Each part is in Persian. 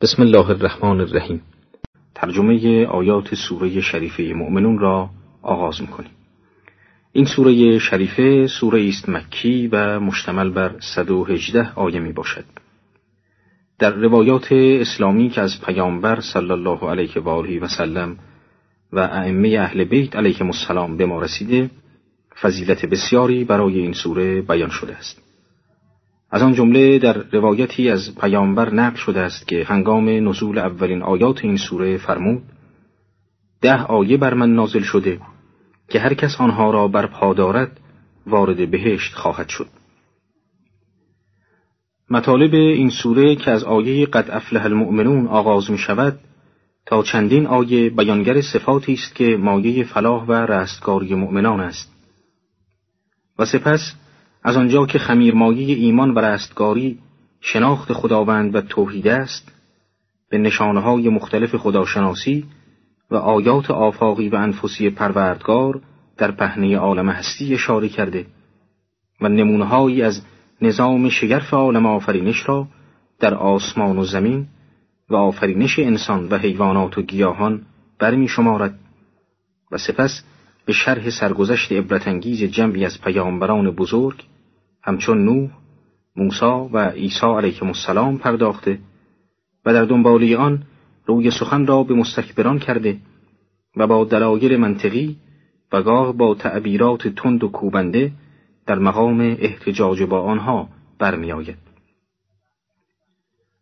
بسم الله الرحمن الرحیم. ترجمه آیات سوره شریفه مؤمنون را آغاز می‌کنیم. این سوره شریفه سوره است مکی و مشتمل بر 118 آیه می باشد. در روایات اسلامی که از پیامبر صلی الله علیه و آله و سلم و ائمه اهل بیت علیهم السلام به ما رسیده فضیلت بسیاری برای این سوره بیان شده است. از آن جمله در روایتی از پیامبر نقل شده است که هنگام نزول اولین آیات این سوره فرمود ده آیه بر من نازل شده که هر کس آنها را بر پا دارد وارد بهشت خواهد شد. مطالب این سوره که از آیه قد افلح المؤمنون آغاز می شود تا چندین آیه بیانگر صفاتی است که مایه فلاح و رستگاری مؤمنان است. و سپس از آنجا که خمیرمایی ایمان و رستگاری شناخت خداوند و توحید است به نشانه های مختلف خداشناسی و آیات آفاقی و انفسی پروردگار در پهنه عالم هستی اشاره کرده و نمونههایی از نظام شگرف عالم آفرینش را در آسمان و زمین و آفرینش انسان و حیوانات و گیاهان برمی شمارد و سپس به شرح سرگذشت عبرتانگیز جمعی از پیامبران بزرگ همچون نوح، موسی و عیسی علیهم السلام پرداخته و در دنباله آن روی سخن را به مستکبران کرده و با دلایل منطقی و گاه با تعبیرات تند و کوبنده در مقام احتجاج با آنها برمیآید.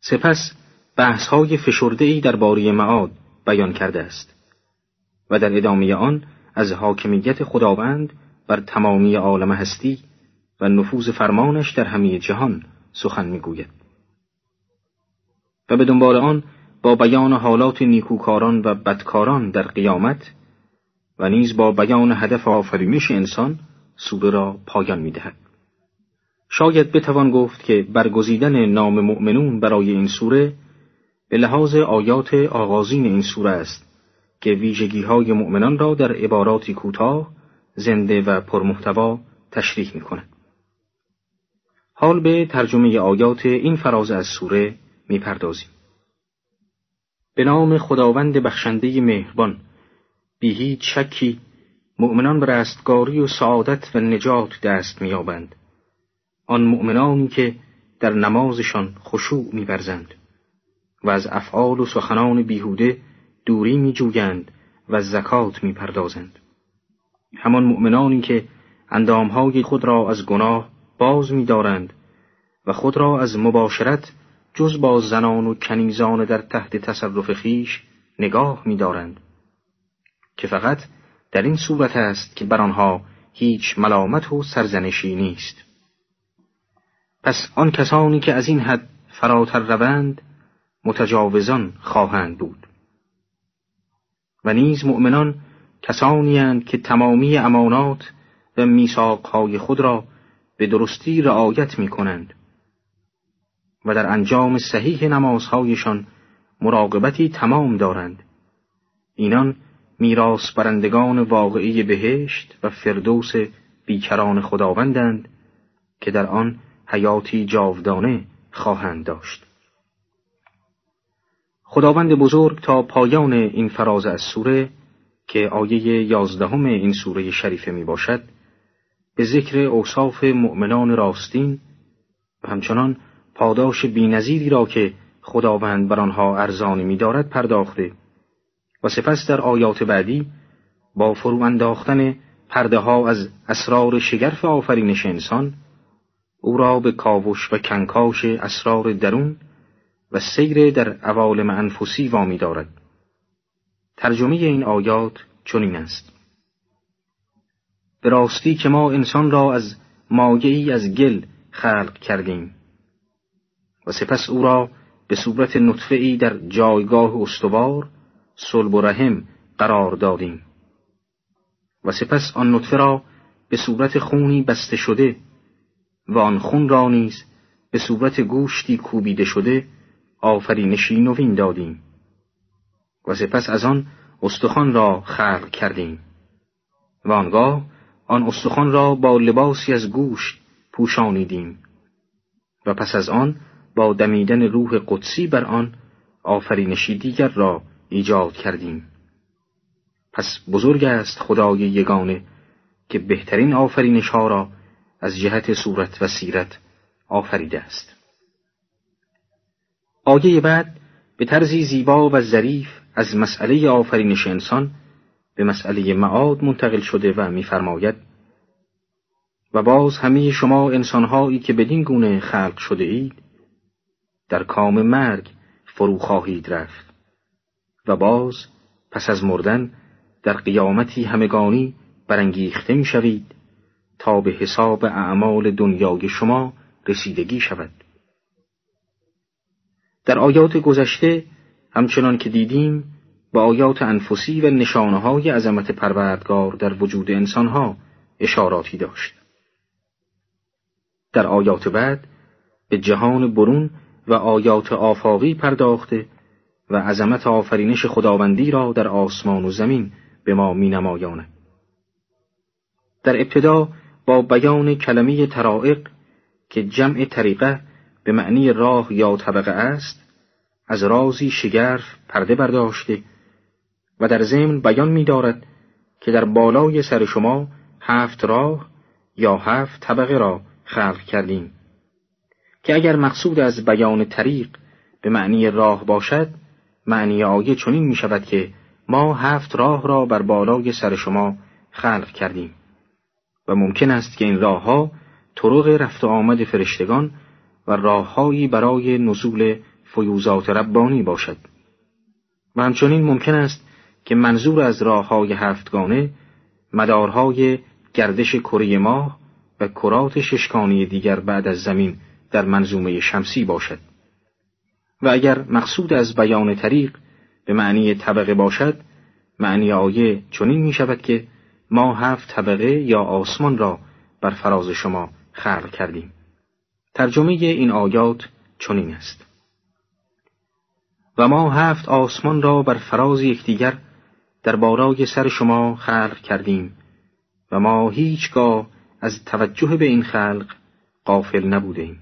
سپس بحث های فشرده ای در باری معاد بیان کرده است و در ادامه آن از حاکمیت خداوند بر تمامی عالم هستی و نفوذ فرمانش در همه جهان سخن می‌گوید و به دنبال آن با بیان حالات نیکوکاران و بدکاران در قیامت و نیز با بیان هدف آفرینش انسان سوره را پایان می‌دهد شاید بتوان گفت که برگزیدن نام مؤمنون برای این سوره به لحاظ آیات آغازین این سوره است که ویژگی های مؤمنان را در عباراتی کوتاه زنده و پرمحتوا تشریح می کند. حال به ترجمه آیات این فراز از سوره می‌پردازیم. به نام خداوند بخشنده مهربان بی هیچ شکی مؤمنان به رستگاری و سعادت و نجات دست میابند آن مؤمنانی که در نمازشان خشوع میورزند و از افعال و سخنان بیهوده دوری میجویند و زکات می‌پردازند همان مؤمنانی که اندامهای خود را از گناه باز می‌دارند و خود را از مباشرت جز با زنان و کنیزان در تحت تصرف خیش نگاه می‌دارند که فقط در این صورت است که بر آنها هیچ ملامت و سرزنشی نیست. پس آن کسانی که از این حد فراتر روند متجاوزان خواهند بود. و نیز مؤمنان کسانی که تمامی امانات و میثاقهای خود را به درستی رعایت می کنند و در انجام صحیح نمازهایشان مراقبتی تمام دارند. اینان میراث برندگان واقعی بهشت و فردوس بیکران خداوندند که در آن حیاتی جاودانه خواهند داشت. خداوند بزرگ تا پایان این فراز از سوره که آیه یازدهم این سوره شریفه می باشد به ذکر اوصاف مؤمنان راستین و همچنان پاداش بینظیری را که خداوند بر آنها ارزانی می‌دارد پرداخته و سپس در آیات بعدی با فرو انداختن پرده از اسرار شگرف آفرینش انسان او را به کاوش و کنکاش اسرار درون و سیر در عوالم انفسی وامی دارد. ترجمه این آیات چنین است. به راستی که ما انسان را از مایعی از گل خلق کردیم. و سپس او را به صورت نطفه ای در جایگاه استوار صلب و رحم قرار دادیم. و سپس آن نطفه را به صورت خونی بسته شده و آن خون را نیز به صورت گوشتی کوبیده شده آفرینشی نوین دادیم. و سپس از آن استخوان را خلق کردیم. و آنگاه آن استخوان را با لباسی از گوشت پوشانیدیم و پس از آن با دمیدن روح قدسی بر آن آفرینشی دیگر را ایجاد کردیم. پس بزرگ است خدای یگانه که بهترین آفرینش ها را از جهت صورت و سیرت آفریده است. آیه بعد به طرزی زیبا و ظریف از مسئله آفرینش انسان به مسئله معاد منتقل شده و می‌فرماید و باز همه شما انسانهایی که بدین گونه خلق شده اید در کام مرگ فرو خواهید رفت. و باز پس از مردن در قیامتی همگانی برانگیخته می‌شوید تا به حساب اعمال دنیای شما رسیدگی شود. در آیات گذشته همچنان که دیدیم به آیات انفسی و نشانه های عظمت پروردگار در وجود انسانها اشاراتی داشت. در آیات بعد به جهان برون و آیات آفاقی پرداخته و عظمت آفرینش خداوندی را در آسمان و زمین به ما می نمایانه. در ابتدا با بیان کلمه ترائق که جمع طریقه به معنی راه یا طبقه است از رازی شگرف پرده برداشته و در ضمن بیان می دارد که در بالای سر شما هفت راه یا هفت طبقه را خلق کردیم. که اگر مقصود از بیان طریق به معنی راه باشد معنی آیه چنین می شود که ما هفت راه را بر بالای سر شما خلق کردیم. و ممکن است که این راه ها طرق رفت و آمد فرشتگان و راههایی برای نزول فیوزات ربانی باشد. و همچنین ممکن است که منظور از راه های هفتگانه مدارهای گردش کره ماه و کرات ششکانی دیگر بعد از زمین در منظومه شمسی باشد. و اگر مقصود از بیان طریق به معنی طبقه باشد معنی آیه چنین می شود که ما هفت طبقه یا آسمان را بر فراز شما خلق کردیم. ترجمه این آیات چنین است. و ما هفت آسمان را بر فراز یکدیگر در بالای سر شما خلق کردیم و ما هیچگاه از توجه به این خلق قافل نبودیم.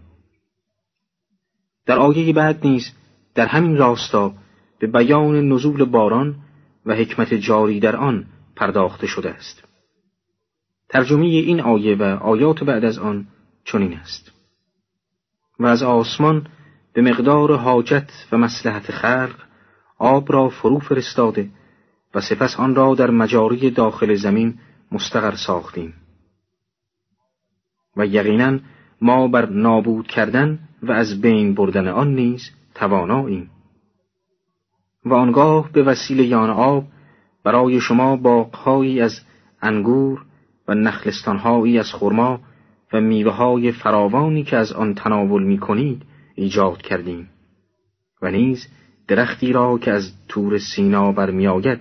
در آیه بعد نیز در همین راستا به بیان نزول باران و حکمت جاری در آن پرداخته شده است. ترجمه این آیه و آیات بعد از آن چنین است. و از آسمان به مقدار حاجت و مسلحت خلق آب را فرو فرستاده و سپس آن را در مجاری داخل زمین مستقر ساختیم. و یقینا ما بر نابود کردن و از بین بردن آن نیز تواناییم. و آنگاه به وسیله یان آب برای شما باغهایی از انگور و نخلستانهایی از خرما و میوه های فراوانی که از آن تناول می کنید ایجاد کردیم. و نیز درختی را که از تور سینا برمیآید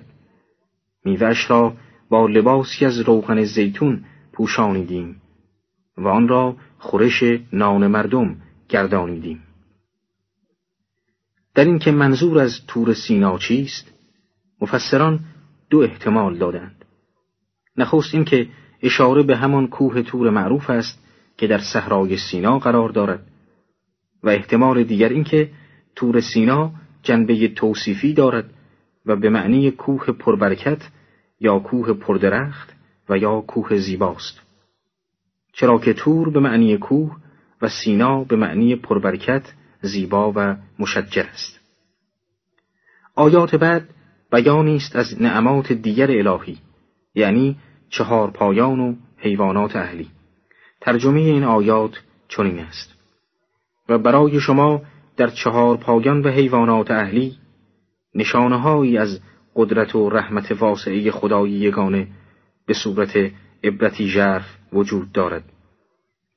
میوهش را با لباسی از روغن زیتون پوشانیدیم و آن را خورش نان مردم گردانیدیم. در این که منظور از تور سینا چیست مفسران دو احتمال دادند. نخست این که اشاره به همان کوه تور معروف است که در صحرای سینا قرار دارد و احتمال دیگر اینکه تور سینا جنبه توصیفی دارد و به معنی کوه پربرکت یا کوه پردرخت و یا کوه زیباست. چرا که تور به معنی کوه و سینا به معنی پربرکت زیبا و مشجر است. آیات بعد بیانی است از نعمات دیگر الهی یعنی چهار پایان و حیوانات اهلی. ترجمه این آیات چنین است. و برای شما در چهار پایان و حیوانات اهلی نشانههایی از قدرت و رحمت واسعه خدای یگانه به صورت عبرتی ژرف وجود دارد.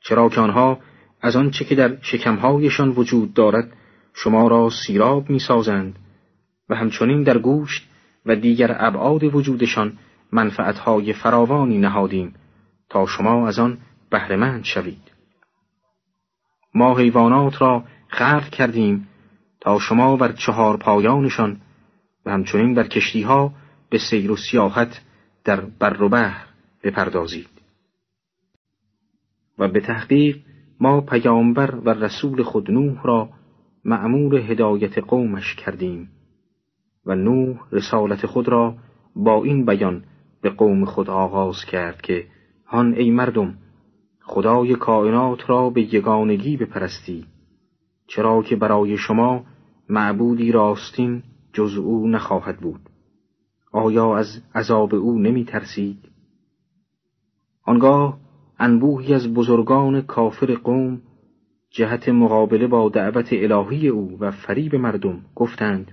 چرا که آنها از آنچه که در شکمهایشان وجود دارد شما را سیراب می‌سازند و همچنین در گوشت و دیگر ابعاد وجودشان منفعتهای فراوانی نهادیم تا شما از آن بهرهمند شوید. ما حیوانات را خلق کردیم تا شما بر چهار پایانشان و همچنین بر کشتی ها به سیر و سیاحت در بر و بحر بپردازید. و به تحقیق ما پیامبر و رسول خود نوح را معمور هدایت قومش کردیم و نوح رسالت خود را با این بیان به قوم خود آغاز کرد که هان ای مردم خدای کائنات را به یگانگی بپرستی چرا که برای شما معبودی راستین جز او نخواهد بود آیا از عذاب او نمی ترسید؟ آنگاه انبوهی از بزرگان کافر قوم جهت مقابله با دعوت الهی او و فریب مردم گفتند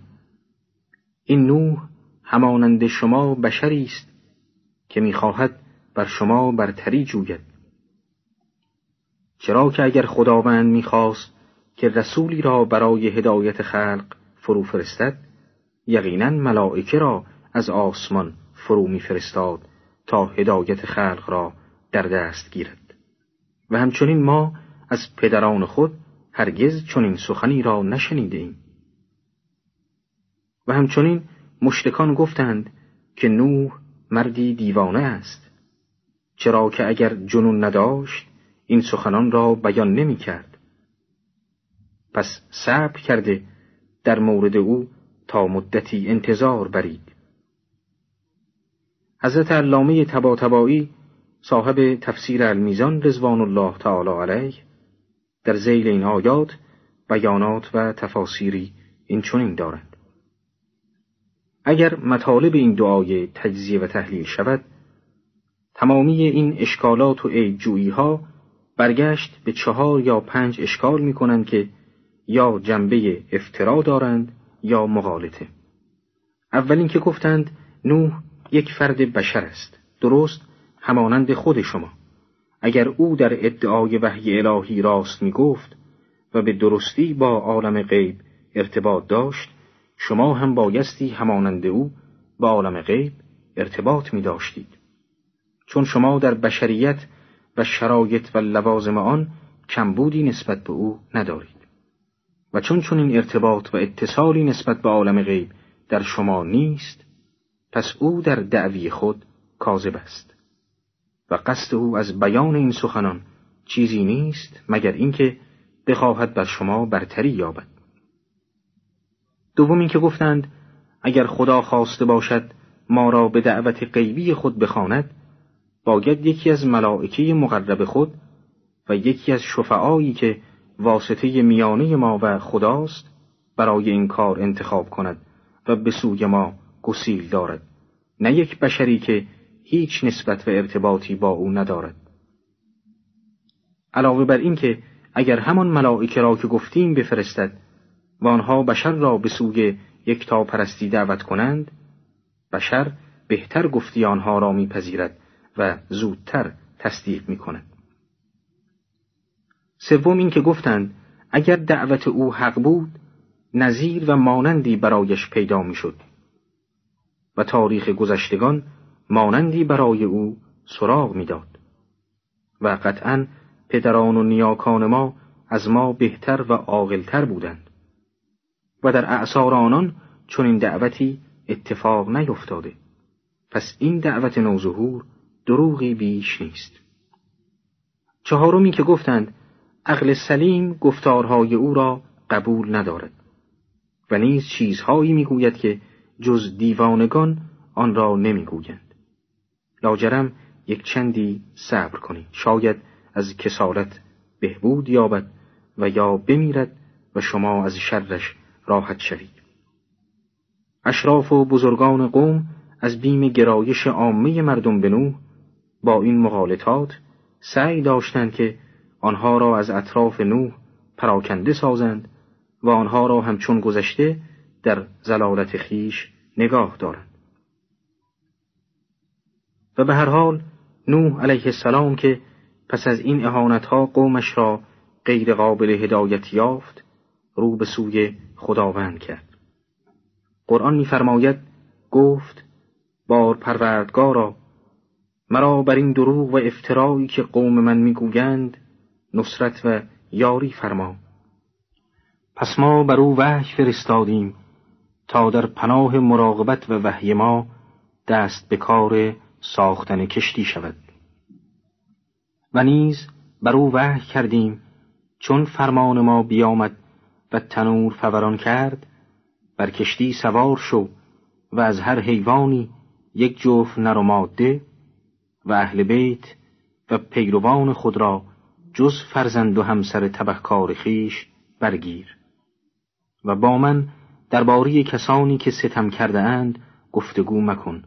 این نوح همانند شما بشری است که می‌خواهد بر شما برتری جوید چرا که اگر خداوند می‌خواست که رسولی را برای هدایت خلق فرو فرستد یقینا ملائکه را از آسمان فرو میفرستاد تا هدایت خلق را در دست گیرد و همچنین ما از پدران خود هرگز چنین سخنی را نشنیده ایم. و همچنین مشتکان گفتند که نوح مردی دیوانه است چرا که اگر جنون نداشت این سخنان را بیان نمی کرد. پس صبر کرده در مورد او تا مدتی انتظار برید. حضرت علامه تبا صاحب تفسیر المیزان رضوان الله تعالی علیه در زیل این آیات بیانات و تفاسیری این چنین دارند اگر مطالب این دعای تجزیه و تحلیل شود تمامی این اشکالات و عیبجویی ها برگشت به چهار یا پنج اشکال می کنند که یا جنبه افترا دارند یا مغالطه. اولین که گفتند نوح یک فرد بشر است. درست همانند خود شما. اگر او در ادعای وحی الهی راست می گفت و به درستی با عالم غیب ارتباط داشت شما هم بایستی همانند او با عالم غیب ارتباط می داشتید چون شما در بشریت و شرایط و لوازم آن کمبودی نسبت به او ندارید. و چون چون این ارتباط و اتصالی نسبت به عالم غیب در شما نیست پس او در دعوی خود کاذب است. و قصد او از بیان این سخنان چیزی نیست مگر اینکه بخواهد بر شما برتری یابد. دوم اینکه گفتند اگر خدا خواسته باشد ما را به دعوت غیبی خود بخواند باید یکی از ملائکه مقرب خود و یکی از شفعایی که واسطه میانه ما و خداست برای این کار انتخاب کند و به سوی ما گسیل دارد نه یک بشری که هیچ نسبت و ارتباطی با او ندارد علاوه بر این که اگر همان ملائکه را که گفتیم بفرستد و آنها بشر را به سوی یک تا پرستی دعوت کنند بشر بهتر گفتی آنها را میپذیرد و زودتر تصدیق می کند. سوم این که گفتند اگر دعوت او حق بود نظیر و مانندی برایش پیدا می شد و تاریخ گذشتگان مانندی برای او سراغ می‌داد. و قطعا پدران و نیاکان ما از ما بهتر و عاقلتر بودند. و در اعثار آنان چون این دعوتی اتفاق نیفتاده. پس این دعوت نوظهور دروغی بیش نیست. چهارمی که گفتند عقل سلیم گفتارهای او را قبول ندارد و نیز چیزهایی می‌گوید که جز دیوانگان آن را نمی‌گویند. لاجرم یک چندی صبر کنید. شاید از کسالت بهبود یابد و یا بمیرد و شما از شرش راحت شوید. اشراف و بزرگان قوم از بیم گرایش عامه مردم به نوح با این مغالطات سعی داشتند که آنها را از اطراف نوح پراکنده سازند و آنها را همچون گذشته در زلالت خیش نگاه دارند. و به هر حال نوح علیه السلام که پس از این اهانتها قومش را غیر قابل هدایت یافت رو به سوی خداوند کرد. قرآن می‌فرماید گفت بار پروردگارا مرا بر این دروغ و افترایی که قوم من می‌گویند نصرت و یاری فرما. پس ما بر او وحی فرستادیم تا در پناه مراقبت و وحی ما دست به کار ساختن کشتی شود. و نیز بر او وحی کردیم چون فرمان ما بیامد و تنور فوران کرد بر کشتی سوار شو و از هر حیوانی یک جفت نر و ماده و اهل بیت و پیروان خود را جز فرزند و همسر تبهکار خیش برگیر. و با من درباره کسانی که ستم کرده اند گفتگو مکن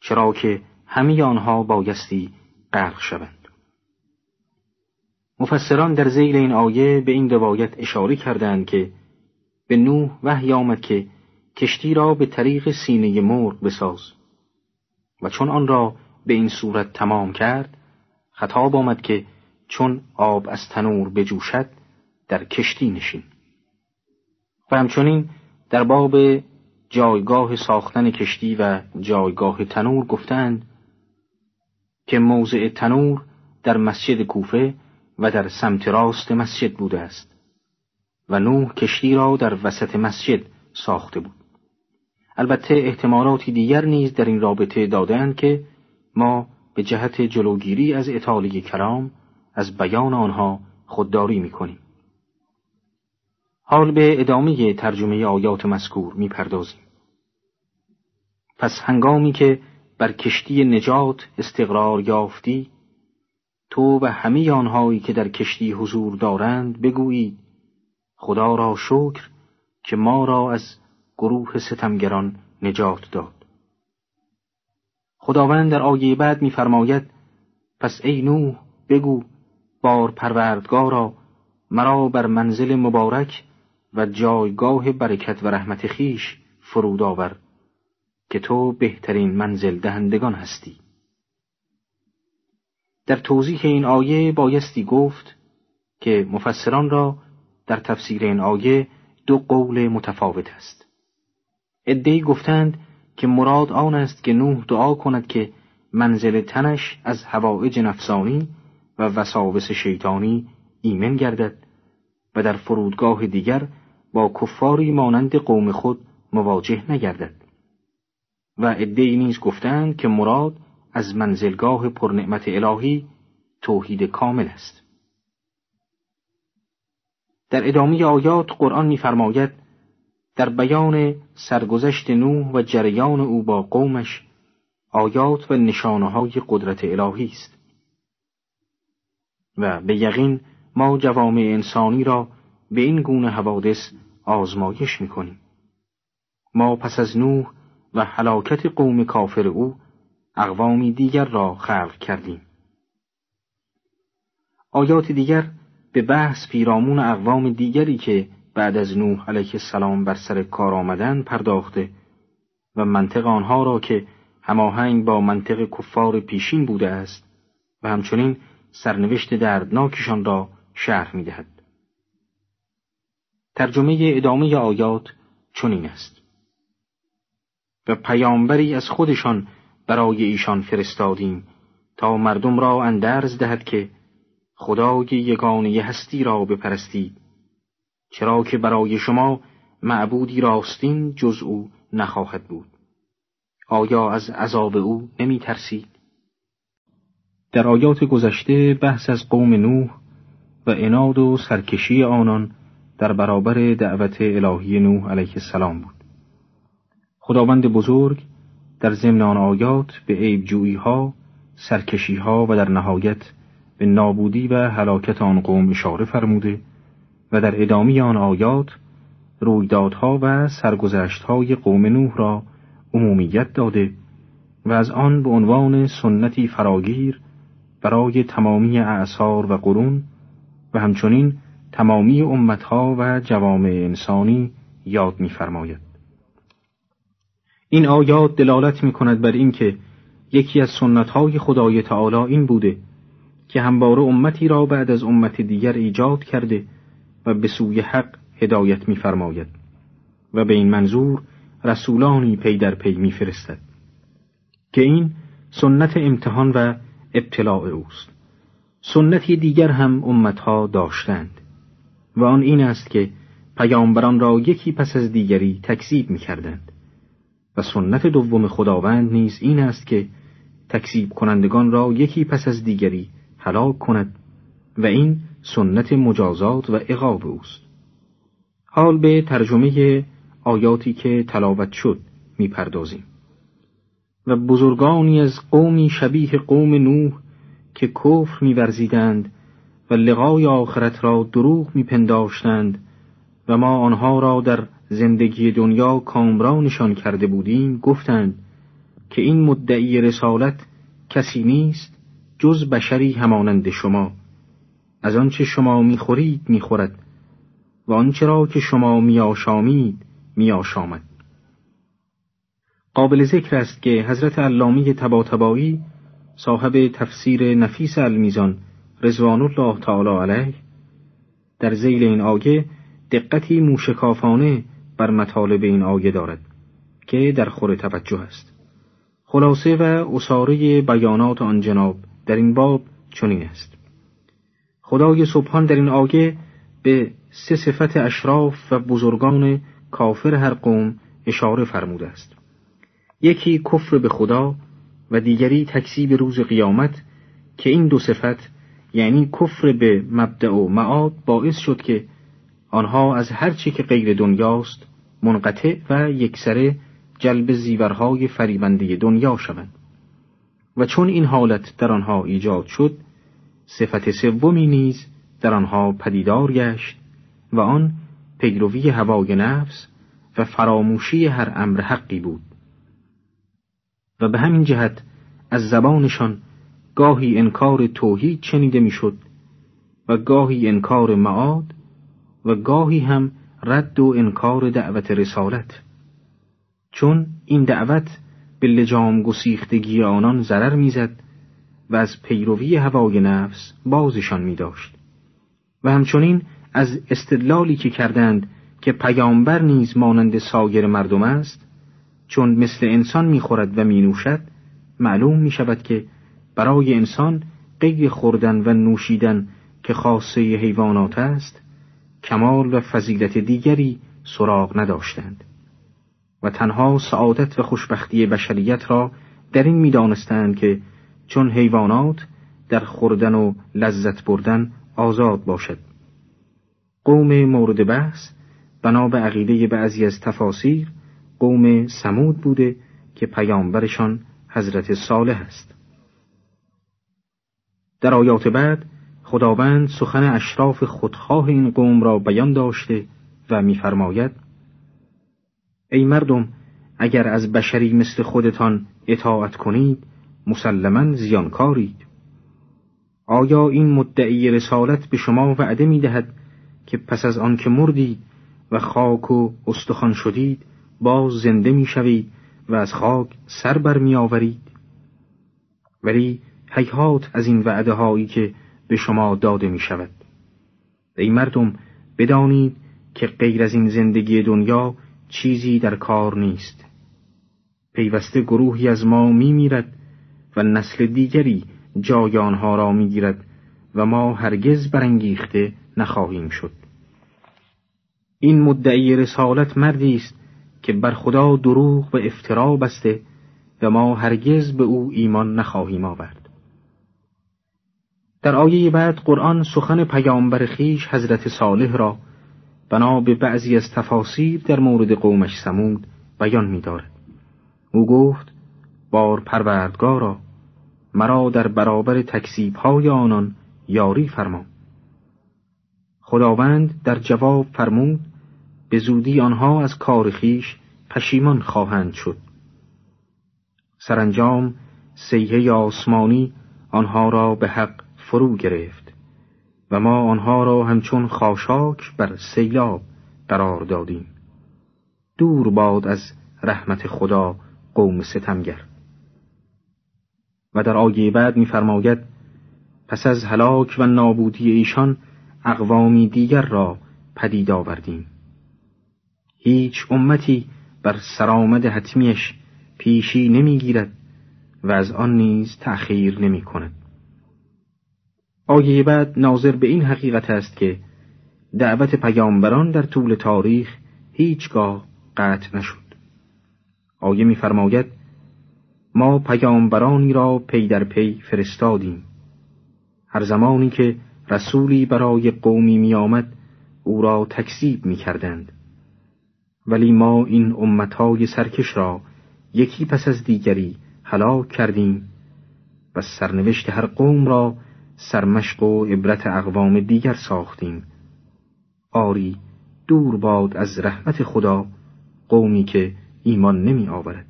چرا که همه آنها بایستی غرق شوند. مفسران در زیل این آیه به این روایت اشاره کردند که به نوح وحی آمد که کشتی را به طریق سینه مرغ بساز. و چون آن را به این صورت تمام کرد خطاب آمد که چون آب از تنور بجوشد در کشتی نشین. و همچنین در باب جایگاه ساختن کشتی و جایگاه تنور گفتند که موضع تنور در مسجد کوفه و در سمت راست مسجد بوده است و نوح کشتی را در وسط مسجد ساخته بود. البته احتمالاتی دیگر نیز در این رابطه دادند که ما به جهت جلوگیری از اطاله کلام از بیان آنها خودداری می‌کنیم. حال به ادامه ترجمه آیات مذکور می‌پردازیم. پس هنگامی که بر کشتی نجات استقرار یافتی تو و همه آنهایی که در کشتی حضور دارند بگویید خدا را شکر که ما را از گروه ستمگران نجات داد. خداوند در آیه بعد می‌فرماید پس ای نوح بگو بار پروردگارا مرا بر منزل مبارک و جایگاه برکت و رحمت خیش فرود آور که تو بهترین منزل دهندگان هستی. در توضیح این آیه بایستی گفت که مفسران را در تفسیر این آیه دو قول متفاوت است. ادهی گفتند که مراد آن است که نوح دعا کند که منزل تنش از هوایج نفسانی و وساوس شیطانی ایمن گردد و در فرودگاه دیگر با کفاری مانند قوم خود مواجه نگردد. و عدهای نیز گفتند که مراد از منزلگاه پرنعمت الهی توحید کامل است. در ادامه آیات قرآن می‌فرماید در بیان سرگذشت نوح و جریان او با قومش آیات و نشانه های قدرت الهی است. و به یقین ما جوامع انسانی را به این گونه حوادث آزمایش می‌کنیم. ما پس از نوح و حلاکت قوم کافر او اقوامی دیگر را خلق کردیم. آیات دیگر به بحث پیرامون اقوام دیگری که بعد از نوح علیه السلام بر سر کار آمدن پرداخته و منطق آنها را که هماهنگ با منطق کفار پیشین بوده است و همچنین سرنوشت دردناکشان را شرح می دهد. ترجمه ادامه آیات چنین است و پیامبری از خودشان برای ایشان فرستادیم تا مردم را اندرز دهد که خدای یگانه هستی را بپرستید چرا که برای شما معبودی راستین جز او نخواهد بود آیا از عذاب او نمی ترسید؟ در آیات گذشته بحث از قوم نوح و اناد و سرکشی آنان در برابر دعوت الهی نوح علیه السلام بود. خداوند بزرگ در ضمن آن آیات به عیبجویی ها، سرکشی ها و در نهایت به نابودی و هلاکت آن قوم اشاره فرموده و در ادامه آن آیات رویدادها و سرگذشتهای قوم نوح را عمومیت داده و از آن به عنوان سنتی فراگیر برای تمامی اعثار و قرون و همچنین تمامی امتها و جوامع انسانی یاد می‌فرماید. این آیات دلالت می کند بر اینکه یکی از سنتهای خدای تعالی این بوده که همواره امتی را بعد از امت دیگر ایجاد کرده و به سوی حق هدایت می‌فرماید و به این منظور رسولانی پی در پی میفرستد که این سنت امتحان و ابتلاع اوست. سنتی دیگر هم امتها داشتند و آن این است که پیامبران را یکی پس از دیگری تکذیب می‌کردند. و سنت دوم خداوند نیز این است که تکذیب کنندگان را یکی پس از دیگری هلاک کند و این سنت مجازات و عقاب اوست. حال به ترجمه آیاتی که تلاوت شد می‌پردازیم. و بزرگانی از قومی شبیه قوم نوح که کفر میورزیدند و لقای آخرت را دروغ میپنداشتند و ما آنها را در زندگی دنیا کامرانشان کرده بودیم گفتند که این مدعی رسالت کسی نیست جز بشری همانند شما. از آنچه شما می‌خورید می‌خورد و آنچه را که شما میآشامید میآشامد. قابل ذکر است که حضرت علامه تباتبایی صاحب تفسیر نفیس المیزان رضوان الله تعالی علیه در زیل این آیه دقتی موشکافانه بر مطالب این آیه دارد که در خور توجه است. خلاصه و اصاره بیانات آن جناب در این باب چنین است. خدای سبحان در این آیه به سه صفت اشراف و بزرگان کافر هر قوم اشاره فرموده است. یکی کفر به خدا و دیگری تکسیب روز قیامت که این دو صفت یعنی کفر به مبدع و معاد باعث شد که آنها از هر چی که غیر دنیاست منقطع و یکسره جلب زیورهای فریبنده دنیا شوند. و چون این حالت در آنها ایجاد شد صفت سومی نیز در آنها پدیدار گشت و آن پیروی هوای نفس و فراموشی هر امر حقی بود. و به همین جهت از زبانشان گاهی انکار توحید شنیده می‌شد و گاهی انکار معاد و گاهی هم رد و انکار دعوت رسالت چون این دعوت به لجام گسیختگی آنان ضرر می‌زد و از پیروی هوای نفس بازشان می داشت. و همچنین از استدلالی که کردند که پیامبر نیز مانند سایر مردم است چون مثل انسان می‌خورد و مینوشد معلوم می شود که برای انسان غیر خوردن و نوشیدن که خاصه حیوانات است کمال و فضیلت دیگری سراغ نداشتند. و تنها سعادت و خوشبختی بشریت را در این می‌دانستند که چون حیوانات در خوردن و لذت بردن آزاد باشد. قوم مورد بحث بنا به عقیده بعضی از تفاسیر قوم سمود بوده که پیامبرشان حضرت صالح است. در آیات بعد خداوند سخن اشراف خودخواه این قوم را بیان داشته و می‌فرماید ای مردم اگر از بشری مثل خودتان اطاعت کنید مسلما زیانکارید. آیا این مدعی رسالت به شما وعده می دهد که پس از آن که مردید و خاک و استخوان شدید باز زنده می شوید و از خاک سر بر می آورید ولی حیحات از این وعده هایی که به شما داده می شود ای مردم بدانید که غیر از این زندگی دنیا چیزی در کار نیست. پیوسته گروهی از ما می میرد و نسل دیگری جای آنها را می گیرد و ما هرگز برانگیخته نخواهیم شد. این مدعی رسالت مردی است که بر خدا دروغ و افترا بسته و ما هرگز به او ایمان نخواهیم آورد در آیه بعد قرآن سخن پیامبر خیش حضرت صالح را بنا به بعضی از تفاسیر در مورد قومش سمود بیان می دارد. او گفت بار پروردگارا مرا در برابر تکسیب های آنان یاری فرما خداوند در جواب فرمود به زودی آنها از کار خیش پشیمان خواهند شد. سرانجام سیه آسمانی آنها را به حق فرو گرفت و ما آنها را همچون خاشاک بر سیلاب قرار دادیم. دور باد از رحمت خدا قوم ستمگر. و در آیه بعد می‌فرماید پس از هلاک و نابودی ایشان اقوامی دیگر را پدید آوردیم. هیچ امتی بر سرآمد حتمیش پیشی نمی‌گیرد و از آن نیز تأخیر نمی کند. آیه بعد ناظر به این حقیقت است که دعوت پیامبران در طول تاریخ هیچگاه قطع نشد. آیه می‌فرماید ما پیامبرانی را پی در پی فرستادیم. هر زمانی که رسولی برای قومی می آمد او را تکذیب می کردند. ولی ما این امتهای سرکش را یکی پس از دیگری هلاک کردیم و سرنوشت هر قوم را سرمشق و عبرت اقوام دیگر ساختیم. آری دور باد از رحمت خدا قومی که ایمان نمی آورد.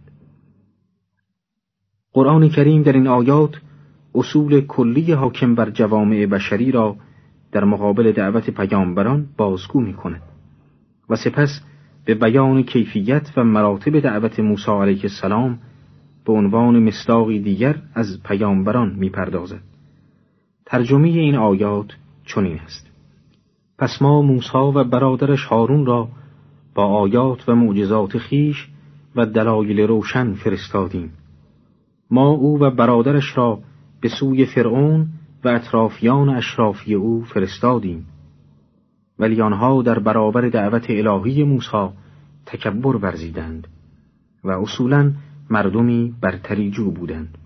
قرآن کریم در این آیات اصول کلی حاکم بر جوامع بشری را در مقابل دعوت پیامبران بازگو می کند و سپس به بیان کیفیت و مراتب دعوت موسی علیه السلام به عنوان مصداقی دیگر از پیامبران می‌پردازد. ترجمه این آیات چنین است. پس ما موسی و برادرش هارون را با آیات و معجزات خیش و دلایل روشن فرستادیم. ما او و برادرش را به سوی فرعون و اطرافیان اشرافی او فرستادیم. ولی آنها در برابر دعوت الهی موسی تکبر ورزیدند و اصولا مردمی برتری جو بودند.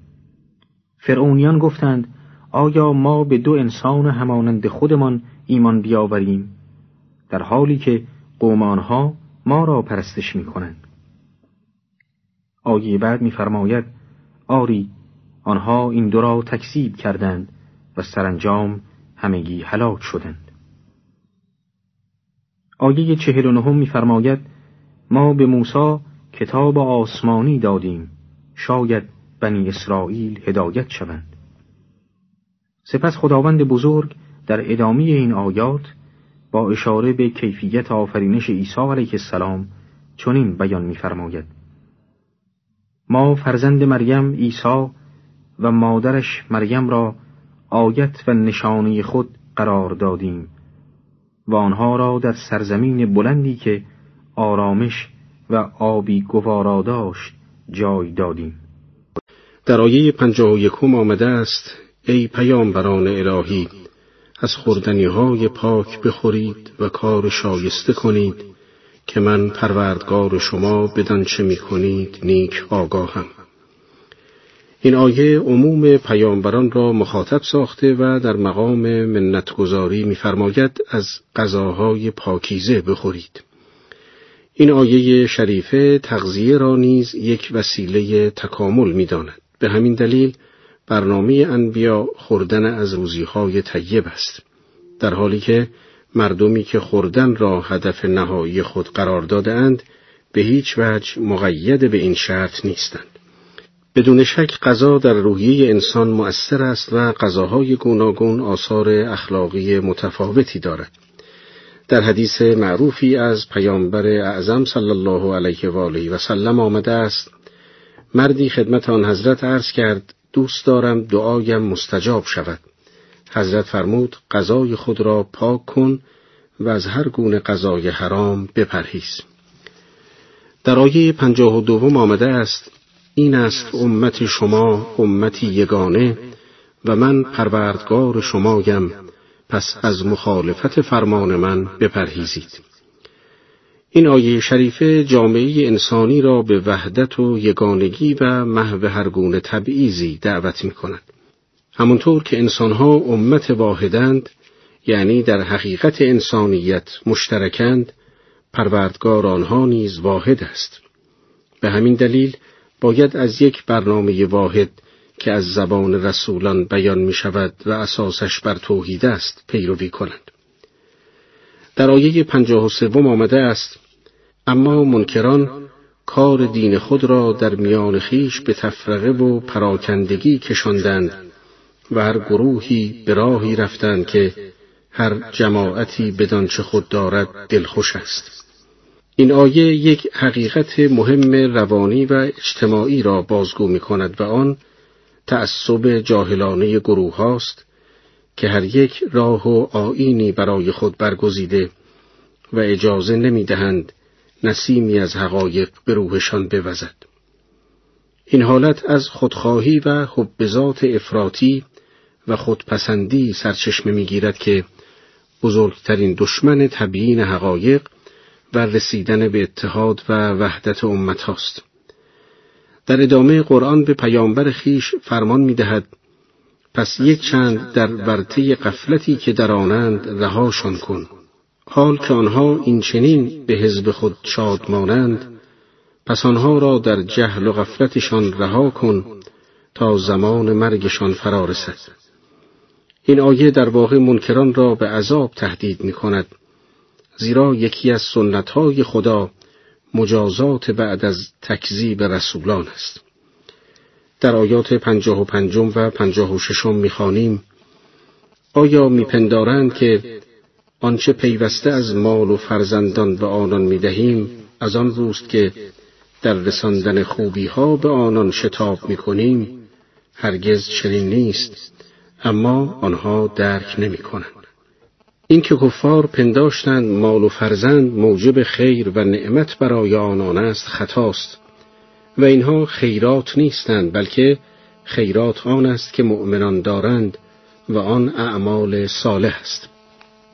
فرعونیان گفتند آیا ما به دو انسان همانند خودمان ایمان بیاوریم؟ در حالی که قوم آنها ما را پرستش می کنند آیه بعد میفرماید آری آنها این دو را تکذیب کردند و سرانجام همگی هلاک شدند. آیه چهل و نهم میفرماید ما به موسی کتاب آسمانی دادیم شاید بنی اسرائیل هدایت شوند. سپس خداوند بزرگ در ادامه این آیات با اشاره به کیفیت آفرینش عیسی علیه السلام چنین بیان می‌فرماید. ما فرزند مریم عیسی و مادرش مریم را آیت و نشانی خود قرار دادیم. و آنها را در سرزمین بلندی که آرامش و آبی گوارا داشت جای دادیم. در آیه پنجاه و یکم آمده است ای پیامبران الهی از خوردنی های پاک بخورید و کار شایسته کنید که من پروردگار شما بدان چه می کنید نیک آگاهم. این آیه عموم پیامبران را مخاطب ساخته و در مقام منتگذاری می‌فرماید از غذاهای پاکیزه بخورید. این آیه شریفه تغذیه را نیز یک وسیله تکامل می‌داند. به همین دلیل برنامه انبیا خوردن از روزیهای طیب است. در حالی که مردمی که خوردن را هدف نهایی خود قرار دادهاند به هیچ وجه مقید به این شرط نیستند. بدون شک غذا در روحیه انسان مؤثر است و غذاهای گوناگون آثار اخلاقی متفاوتی دارد. در حدیث معروفی از پیامبر اعظم صلی الله علیه و آله و سلم آمده است مردی خدمت آن حضرت عرض کرد دوست دارم دعایم مستجاب شود. حضرت فرمود غذای خود را پاک کن و از هر گونه غذای حرام بپرهیز. در آیه پنجاه و دوم آمده است این است امت شما امتی یگانه و من پروردگار شمایم. پس از مخالفت فرمان من بپرهیزید. این آیه شریفه جامعه انسانی را به وحدت و یگانگی و محو هر گونه تبعیضی دعوت می کند. همانطور که انسانها امت واحدند یعنی در حقیقت انسانیت مشترکند پروردگار آنها نیز واحد است. به همین دلیل باید از یک برنامه واحد که از زبان رسولان بیان می شود و اساسش بر توحید است پیروی کنند. در آیه پنجاه و سوم آمده است اما منکران کار دین خود را در میان خیش به تفرقه و پراکندگی کشاندند و هر گروهی به راهی رفتند که هر جماعتی بدانچه خود دارد دلخوش است این آیه یک حقیقت مهم روانی و اجتماعی را بازگو می کند و آن تعصب جاهلانه گروه هاست که هر یک راه و آینی برای خود برگزیده و اجازه نمی دهند نسیمی از حقایق به روحشان بوزد. این حالت از خودخواهی و حب ذات افراطی و خودپسندی سرچشمه می‌گیرد که بزرگترین دشمن تبیین حقایق و رسیدن به اتحاد و وحدت امت هاست. در ادامه قرآن به پیامبر خیش فرمان می دهد پس یک چند در ورطه قفلتی که در آنند رهاشان کن. حال که آنها این چنین به حزب خود شاد مانند پس آنها را در جهل و غفلتشان رها کن تا زمان مرگشان فرا رسد این آیه در واقع منکران را به عذاب تهدید می کند زیرا یکی از سنتهای خدا مجازات بعد از تکذیب رسولان است در آیات پنجاه و پنجم و پنجاه و ششم می‌خوانیم آیا میپندارند که آنچه پیوسته از مال و فرزندان به آنان می‌دهیم از آن روست که در رساندن خوبی ها به آنان شتاب می‌کنیم هرگز چنین نیست اما آنها درک نمی کنند. این که کفار پنداشتند مال و فرزند موجب خیر و نعمت برای آنان است خطاست و اینها خیرات نیستند بلکه خیرات آن است که مؤمنان دارند و آن اعمال صالح است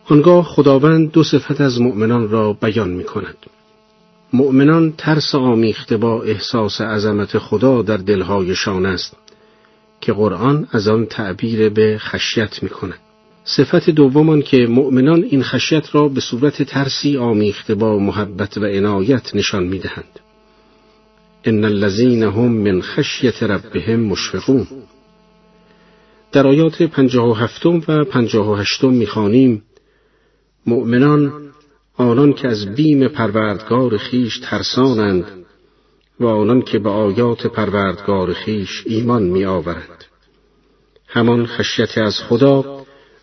آنگاه خداوند دو صفت از مؤمنان را بیان می کند مؤمنان ترس آمیخته با احساس عظمت خدا در دلهایشان است که قرآن از آن تعبیر به خشیت می کند. صفت دومان که مؤمنان این خشیت را به صورت ترسی آمیخته با محبت و عنایت نشان می دهند. ان الذین هم من خشیت ربهم مشفقون در آیات پنجاه و هفتم و پنجاه و هشتم می‌خوانیم مؤمنان آنان که از بیم پروردگار خیش ترسانند و آنان که به آیات پروردگار خیش ایمان می آورند. همان خشیت از خدا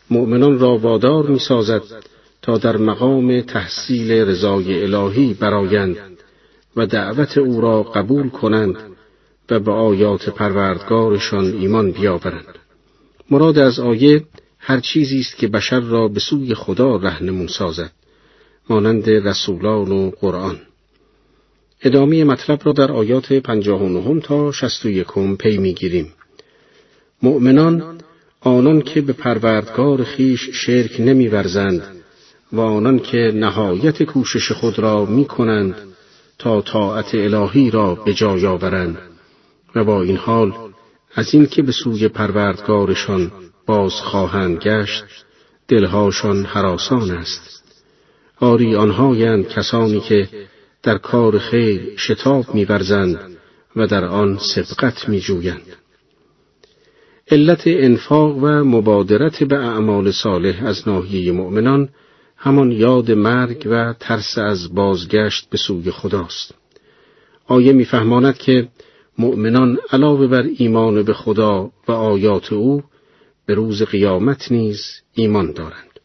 مؤمنان را وادار می سازد تا در مقام تحصیل رضای الهی برایند و دعوت او را قبول کنند و به آیات پروردگارشان ایمان بیاورند. مراد از آیه هر چیزی است که بشر را به سوی خدا رهنمون سازد مانند رسولان و قرآن ادامه مطلب را در آیات پنجاه و نهم تا شست و یکم پی می‌گیریم مؤمنان آنان که به پروردگار خیش شرک نمیورزند و آنان که نهایت کوشش خود را می کنند تا طاعت الهی را به جای آورند و با این حال از اینکه به سوی پروردگارشان باز خواهند گشت دلهاشان حراسان است. آری آنهایند کسانی که در کار خیر شتاب میورزند و در آن سبقت میجویند. علت انفاق و مبادرت به اعمال صالح از ناحیه مؤمنان همان یاد مرگ و ترس از بازگشت به سوی خداست. آیه میفهماند که مؤمنان علاوه بر ایمان به خدا و آیات او به روز قیامت نیز ایمان دارند.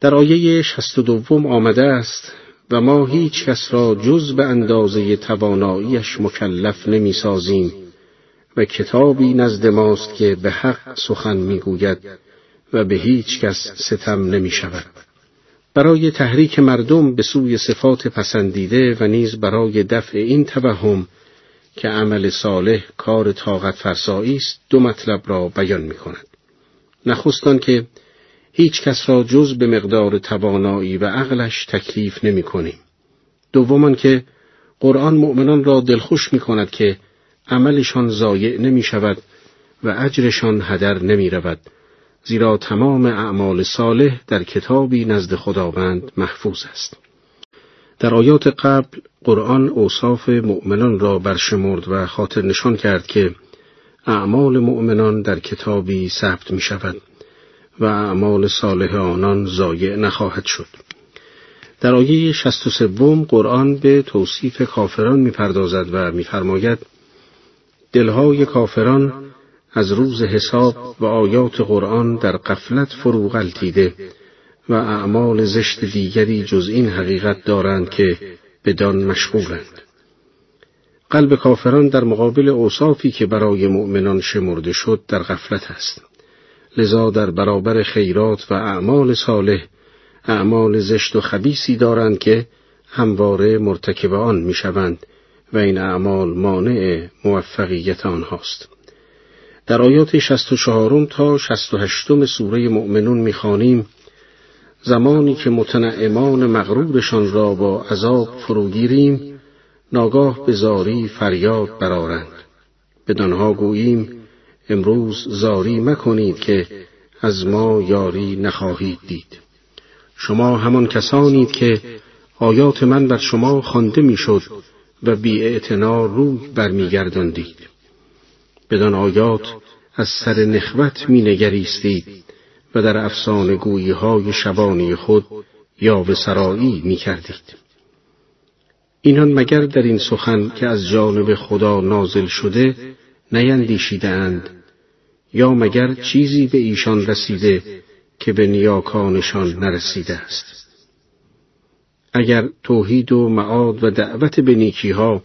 در آیه شست و دوم آمده است و ما هیچ کس را جز به اندازه تواناییش مکلف نمی سازیم و کتابی نزد ماست که به حق سخن می‌گوید و به هیچ کس ستم نمی شود. برای تحریک مردم به سوی صفات پسندیده و نیز برای دفع این توهم که عمل صالح کار طاقت فرسایی است دو مطلب را بیان می کند. نخستان که هیچ کس را جز به مقدار توانایی و عقلش تکلیف نمی کنیم. دومان که قرآن مؤمنان را دلخوش می کند که عملشان ضایع نمی شود و اجرشان هدر نمی رود زیرا تمام اعمال صالح در کتابی نزد خداوند محفوظ است. در آیات قبل قرآن اوصاف مؤمنان را برشمرد و خاطر نشان کرد که اعمال مؤمنان در کتابی ثبت می شود و اعمال صالح آنان ضایع نخواهد شد. در آیه شست و سوم قرآن به توصیف کافران می‌پردازد و میفرماید دلهای کافران از روز حساب و آیات قرآن در قفلت فرو غلطیده و اعمال زشت دیگری جز این حقیقت دارند که بدان مشغولند. قلب کافران در مقابل اوصافی که برای مؤمنان شمرده شد در غفلت است. لذا در برابر خیرات و اعمال صالح اعمال زشت و خبیسی دارند که همواره مرتکب آن می‌شوند و این اعمال مانع موفقیت آنهاست. در آیات 64 تا 68 سوره مؤمنون می‌خوانیم زمانی که متنعمان مغرورشان را با عذاب فروگیریم ناگاه به زاری فریاد برارند بدانها گوییم امروز زاری مکنید که از ما یاری نخواهید دید شما همان کسانید که آیات من بر شما خوانده می‌شد و بی روی برمیگرداندید. بدان آیات از سر نخوت می نگریستید و در افسانه گویی های شبانی خود یا به سرایی می کردید. اینان مگر در این سخن که از جانب خدا نازل شده نیندیشیدند یا مگر چیزی به ایشان رسیده که به نیاکانشان نرسیده است؟ اگر توحید و معاد و دعوت به نیکیها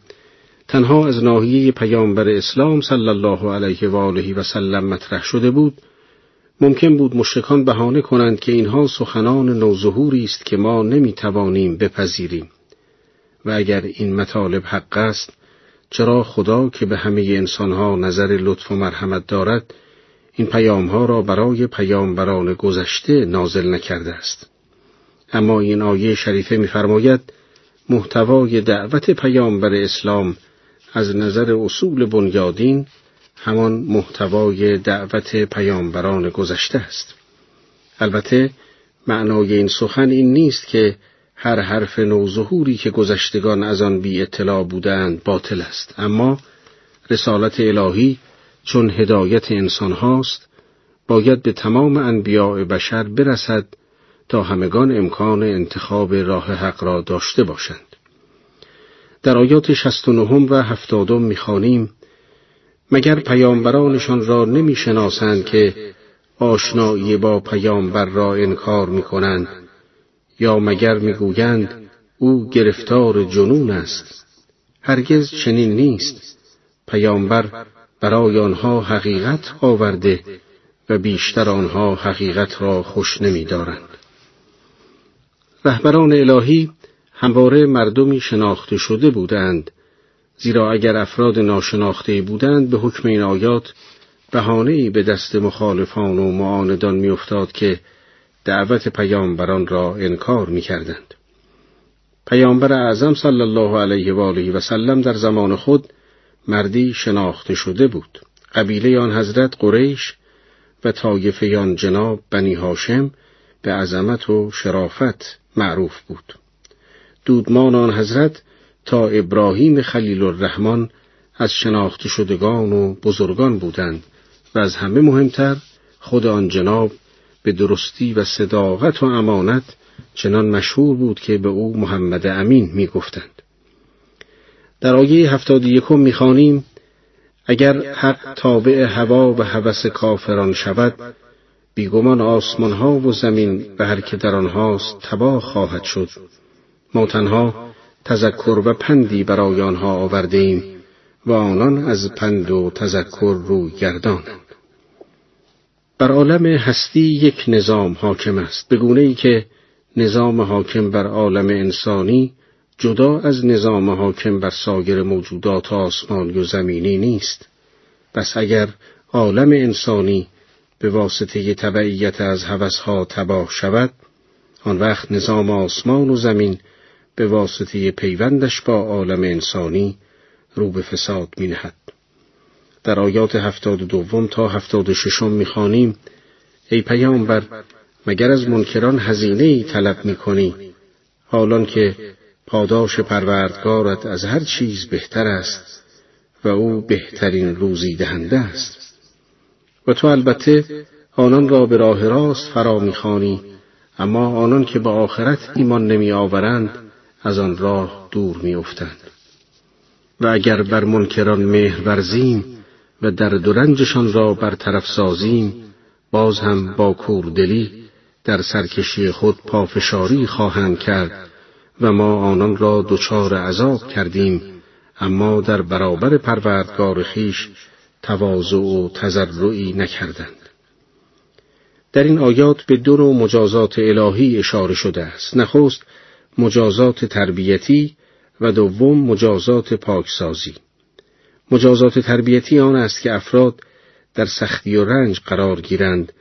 تنها از ناحیه پیامبر اسلام صلی الله علیه و آله و سلم مطرح شده بود ممکن بود مشرکان بهانه کنند که اینها سخنان نوظهوری است که ما نمی‌توانیم بپذیریم. و اگر این مطالب حق است چرا خدا که به همه انسانها نظر لطف و مرحمت دارد این پیامها را برای پیامبران گذشته نازل نکرده است؟ اما این آیه شریفه می‌فرماید محتوای دعوت پیامبر اسلام از نظر اصول بنیادین همان محتوای دعوت پیامبران گذشته است. البته معنای این سخن این نیست که هر حرف نوظهوری که گذشتگان از آن بی اطلاع بودند باطل است. اما رسالت الهی چون هدایت انسان هاست باید به تمام انبیاء بشر برسد تا همگان امکان انتخاب راه حق را داشته باشند. در آیات 69 و 70 می‌خوانیم مگر پیامبرانشان را نمی‌شناسند که آشنایی با پیامبر را انکار می‌کنند یا مگر می‌گویند او گرفتار جنون است؟ هرگز چنین نیست. پیامبر برای آنها حقیقت آورده و بیشتر آنها حقیقت را خوش نمیدارند. رهبران الهی همواره مردمی شناخته شده بودند زیرا اگر افراد ناشناخته بودند به حکم این آیات بهانه‌ای به دست مخالفان و معاندان میافتاد که دعوت پیامبران را انکار می‌کردند. پیامبر اعظم صلی الله علیه و آله و سلم در زمان خود مردی شناخته شده بود. قبیله آن حضرت قریش و طایفه آن جناب بنی هاشم به عظمت و شرافت معروف بود دودمان آن حضرت تا ابراهیم خلیل الرحمن از شناخته شدگان و بزرگان بودند و از همه مهمتر خود آن جناب به درستی و صداقت و امانت چنان مشهور بود که به او محمد امین می گفتند. در آیه هفتاد یکم می‌خوانیم اگر حق تابع هوا و هوس کافران شود بیگمان آسمان ها و زمین و هر که در آنهاست تباه خواهد شد. ما تنها تذکر و پندی برای آنها آورده ایم و آنان از پند و تذکر روی گردانند. بر عالم هستی یک نظام حاکم است به ای که نظام حاکم بر عالم انسانی جدا از نظام حاکم بر سایر موجودات آسمانی و زمینی نیست. پس اگر عالم انسانی به واسطه تبعیت از هوسها تباه شود آن وقت نظام آسمان و زمین به واسطه پیوندش با عالم انسانی رو به فساد می نهد. در آیات هفتاد دوم تا هفتاد ششم می‌خوانیم ای پیامبر مگر از منکران هزینه ای طلب می کنی حالان که پاداش پروردگارت از هر چیز بهتر است و او بهترین روزی دهنده است و تو البته آنان را به راه راست فرا می‌خوانی اما آنان که به آخرت ایمان نمی آورند از آن راه دور میافتند. و اگر بر منکران مهر ورزیم و در رنجشان را برطرف سازیم باز هم با کوردلی در سرکشی خود پافشاری خواهند کرد و ما آنان را دچار عذاب کردیم اما در برابر پروردگار خیش تواضع و تضرعی نکردند در این آیات به دو نوع مجازات الهی اشاره شده است نخست مجازات تربیتی و دوم مجازات پاکسازی مجازات تربیتی آن است که افراد در سختی و رنج قرار گیرند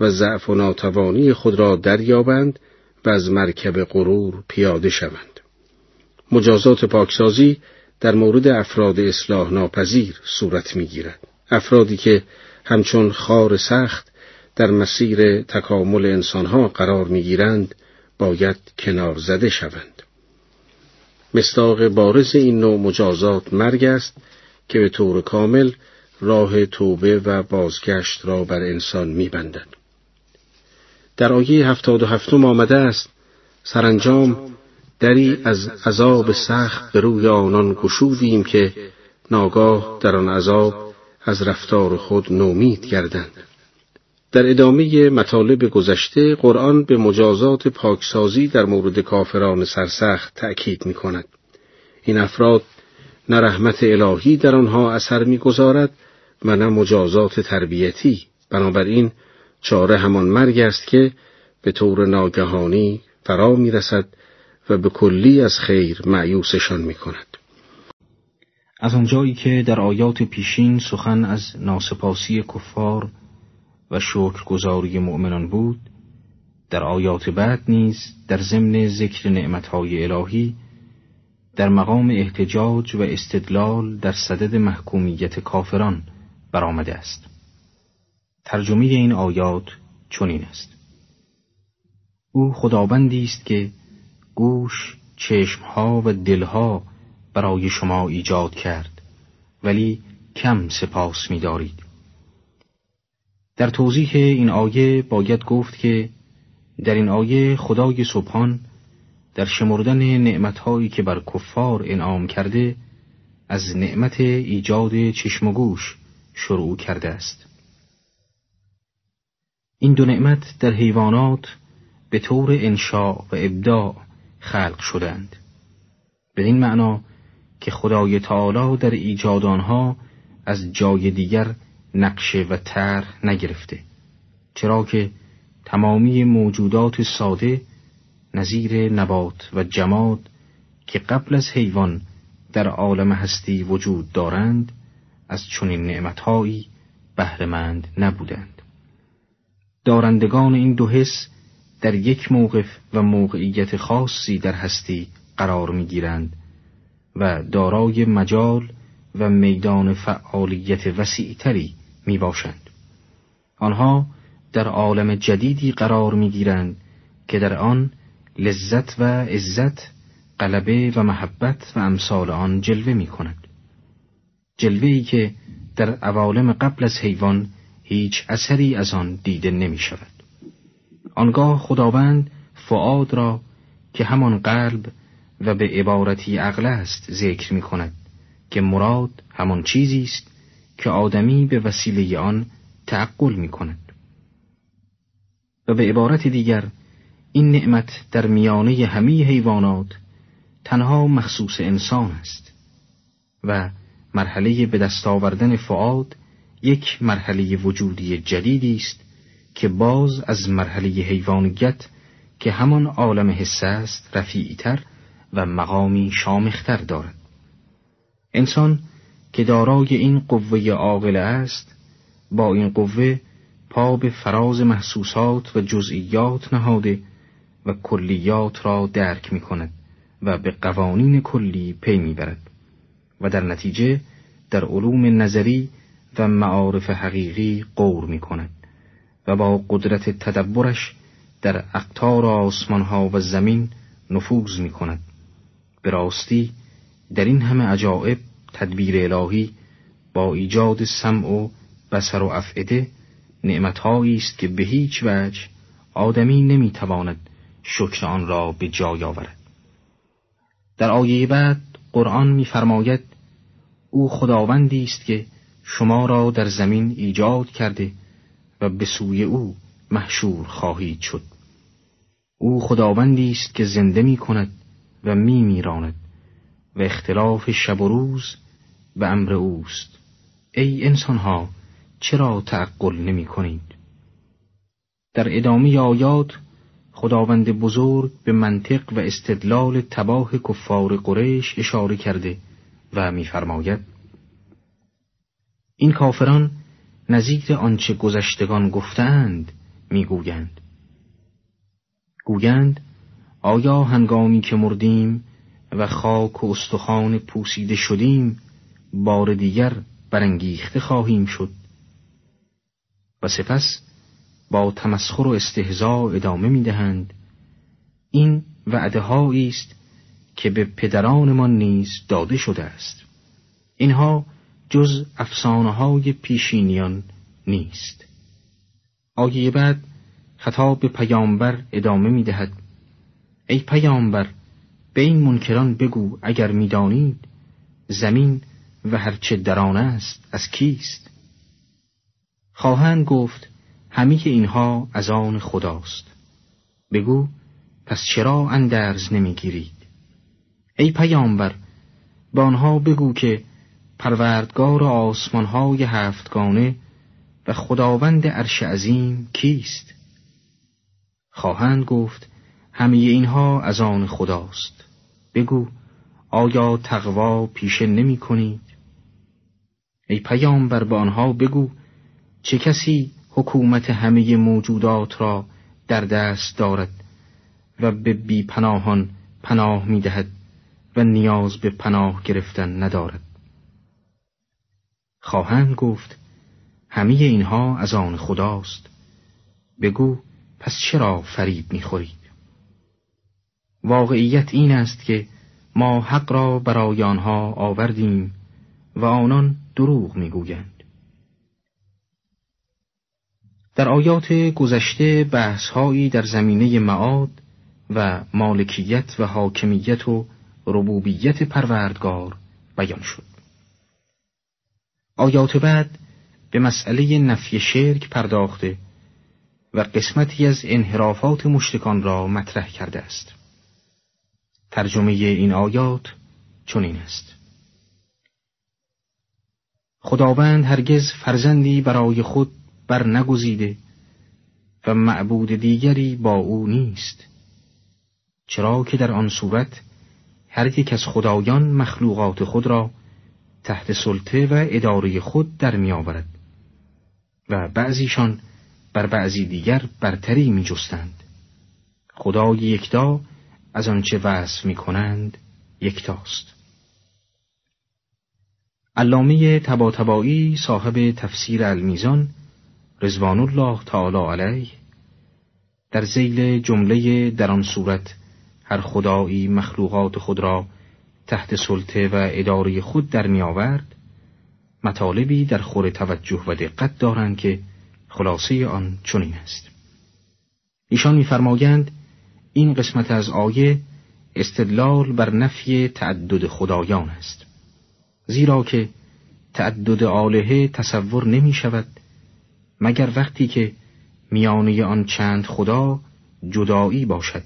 و ضعف و ناتوانی خود را دریابند و از مرکب غرور پیاده شوند. مجازات پاکسازی در مورد افراد اصلاح ناپذیر صورت می‌گیرد. افرادی که همچون خار سخت در مسیر تکامل انسانها قرار می‌گیرند باید کنار زده شوند مستاق بارز این نوع مجازات مرگ است که به طور کامل راه توبه و بازگشت را بر انسان میبندد. در آیه هفتاد و هفتم آمده است سرانجام دری از عذاب سخت به روی آنان گشودیم که ناگاه در آن عذاب از رفتار خود نومید گردند. در ادامه مطالب گذشته قرآن به مجازات پاکسازی در مورد کافران سرسخت تأکید می کند. این افراد نه رحمت الهی در آنها اثر می‌گذارد و نه مجازات تربیتی بنابراین چاره همان مرگ است که به طور ناگهانی فرا می‌رسد و به کلی از خیر معیوسشان می کند. از آنجایی که در آیات پیشین سخن از ناسپاسی کفار و شکرگزاری مؤمنان بود در آیات بعد نیز در ضمن ذکر نعمتهای الهی در مقام احتجاج و استدلال در صدد محکومیت کافران برآمده است. ترجمه این آیات چنین است. او خداوندی است که گوش چشمها و دلها برای شما ایجاد کرد. ولی کم سپاس می‌دارید. در توضیح این آیه باید گفت که در این آیه خدای سبحان در شمردن نعمتهایی که بر کفار انعام کرده از نعمت ایجاد چشم و گوش شروع کرده است. این دو نعمت در حیوانات به طور انشاء و ابداع خلق شدند. بدین معنا که خدای تعالی در ایجاد آنها از جای دیگر نقشه و طرح نگرفته. چرا که تمامی موجودات ساده نظیر نبات و جماد که قبل از حیوان در عالم هستی وجود دارند از چنین نعمتهایی بهرهمند نبودند. دارندگان این دو حس در یک موقف و موقعیت خاصی در هستی قرار می‌گیرند و دارای مجال و میدان فعالیت وسیعتری می باشند. آنها در عالم جدیدی قرار می گیرند که در آن لذت و عزت قلبه و محبت و امثال آن جلوه می کند. جلوه که در عوالم قبل از حیوان هیچ اثری از آن دیده نمی شود. آنگاه خداوند فعاد را که همان قلب و به عبارتی عقل است ذکر می کند که مراد همان چیزی است که آدمی به وسیله آن تعقل می کند. و به عبارت دیگر این نعمت در میانه همه حیوانات تنها مخصوص انسان است و مرحله به دست آوردن فعاد یک مرحله وجودی جدیدی است که باز از مرحله حیوانیت که همان عالم حسه است رفیعتر و مقامی شامختر دارد. انسان که دارای این قوه عاقله است با این قوه پا به فراز محسوسات و جزئیات نهاده و کلیات را درک می کند و به قوانین کلی پی می برد و در نتیجه در علوم نظری و معارف حقیقی قور می کند و با قدرت تدبرش در اقتار آسمانها و زمین نفوذ می کند به راستی در این همه عجائب تدبیر الهی با ایجاد سمع و بسر و افعده نعمتهایی است که به هیچ وجه آدمی نمی‌تواند شکر آن را به جای آورد. در آیه بعد قرآن میفرماید او خداوندی است که شما را در زمین ایجاد کرده و به سوی او محشور خواهید شد. او خداوندی است که زنده می کند و می میراند و اختلاف شب و روز به امر اوست ای انسانها چرا تعقل نمی کنید؟ در ادامه آیات خداوند بزرگ به منطق و استدلال تباه کفار قریش اشاره کرده و میفرماید این کافران نظیر آنچه گذشتگان گفتند می‌گویند گویند آیا هنگامی که مردیم و خاک و استخوان پوسیده شدیم بار دیگر برانگیخته خواهیم شد؟ و سپس با تمسخر و استهزا ادامه می دهند این وعده است که به پدرانمان نیز داده شده است. اینها جز افسانه های پیشینیان نیست. آیه بعد خطاب به پیامبر ادامه می دهد ای پیامبر به این منکران بگو اگر می‌دانید زمین و هرچه در آن است از کیست؟ خواهند گفت همه اینها از آن خداست. بگو پس چرا اندرز نمی‌گیرید؟ ای پیامبر به آنها بگو که پروردگار آسمانهای هفتگانه و خداوند عرش عظیم کیست؟ خواهند گفت همه اینها از آن خداست. بگو آیا تقوا پیشه نمی کنید؟ ای پیامبر به آنها بگو چه کسی حکومت همه موجودات را در دست دارد و به بی پناهان پناه می دهد و نیاز به پناه گرفتن ندارد؟ خواهند گفت همه اینها از آن خداست. بگو پس چرا فریب می‌خورید واقعیت این است که ما حق را برای آنها آوردیم و آنان دروغ می‌گویند. در آیات گذشته بحثهایی در زمینه معاد و مالکیت و حاکمیت و ربوبیت پروردگار بیان شد. آیات بعد به مسئله نفی شرک پرداخته و قسمتی از انحرافات مشتکان را مطرح کرده است. ترجمه این آیات چنین است خداوند هرگز فرزندی برای خود بر نگزیده و معبود دیگری با او نیست چرا که در آن صورت هر یک از خدایان مخلوقات خود را تحت سلطه و اداره خود در می آورد و بعضیشان بر بعضی دیگر برتری می جستند. خدای یکتا از آنچه وصف می کنند یکتاست. علامه تباتبایی صاحب تفسیر المیزان رزوان الله تعالی علیه در زیل جمله در آن صورت هر خدایی مخلوقات خود را تحت سلطه و اداره خود در می آورد مطالبی در خور توجه و دقت دارند که خلاصه آن چنین است ایشان میفرمایند این قسمت از آیه استدلال بر نفی تعدد خدایان است. زیرا که تعدد آلهه تصور نمی شود مگر وقتی که میانه آن چند خدا جدایی باشد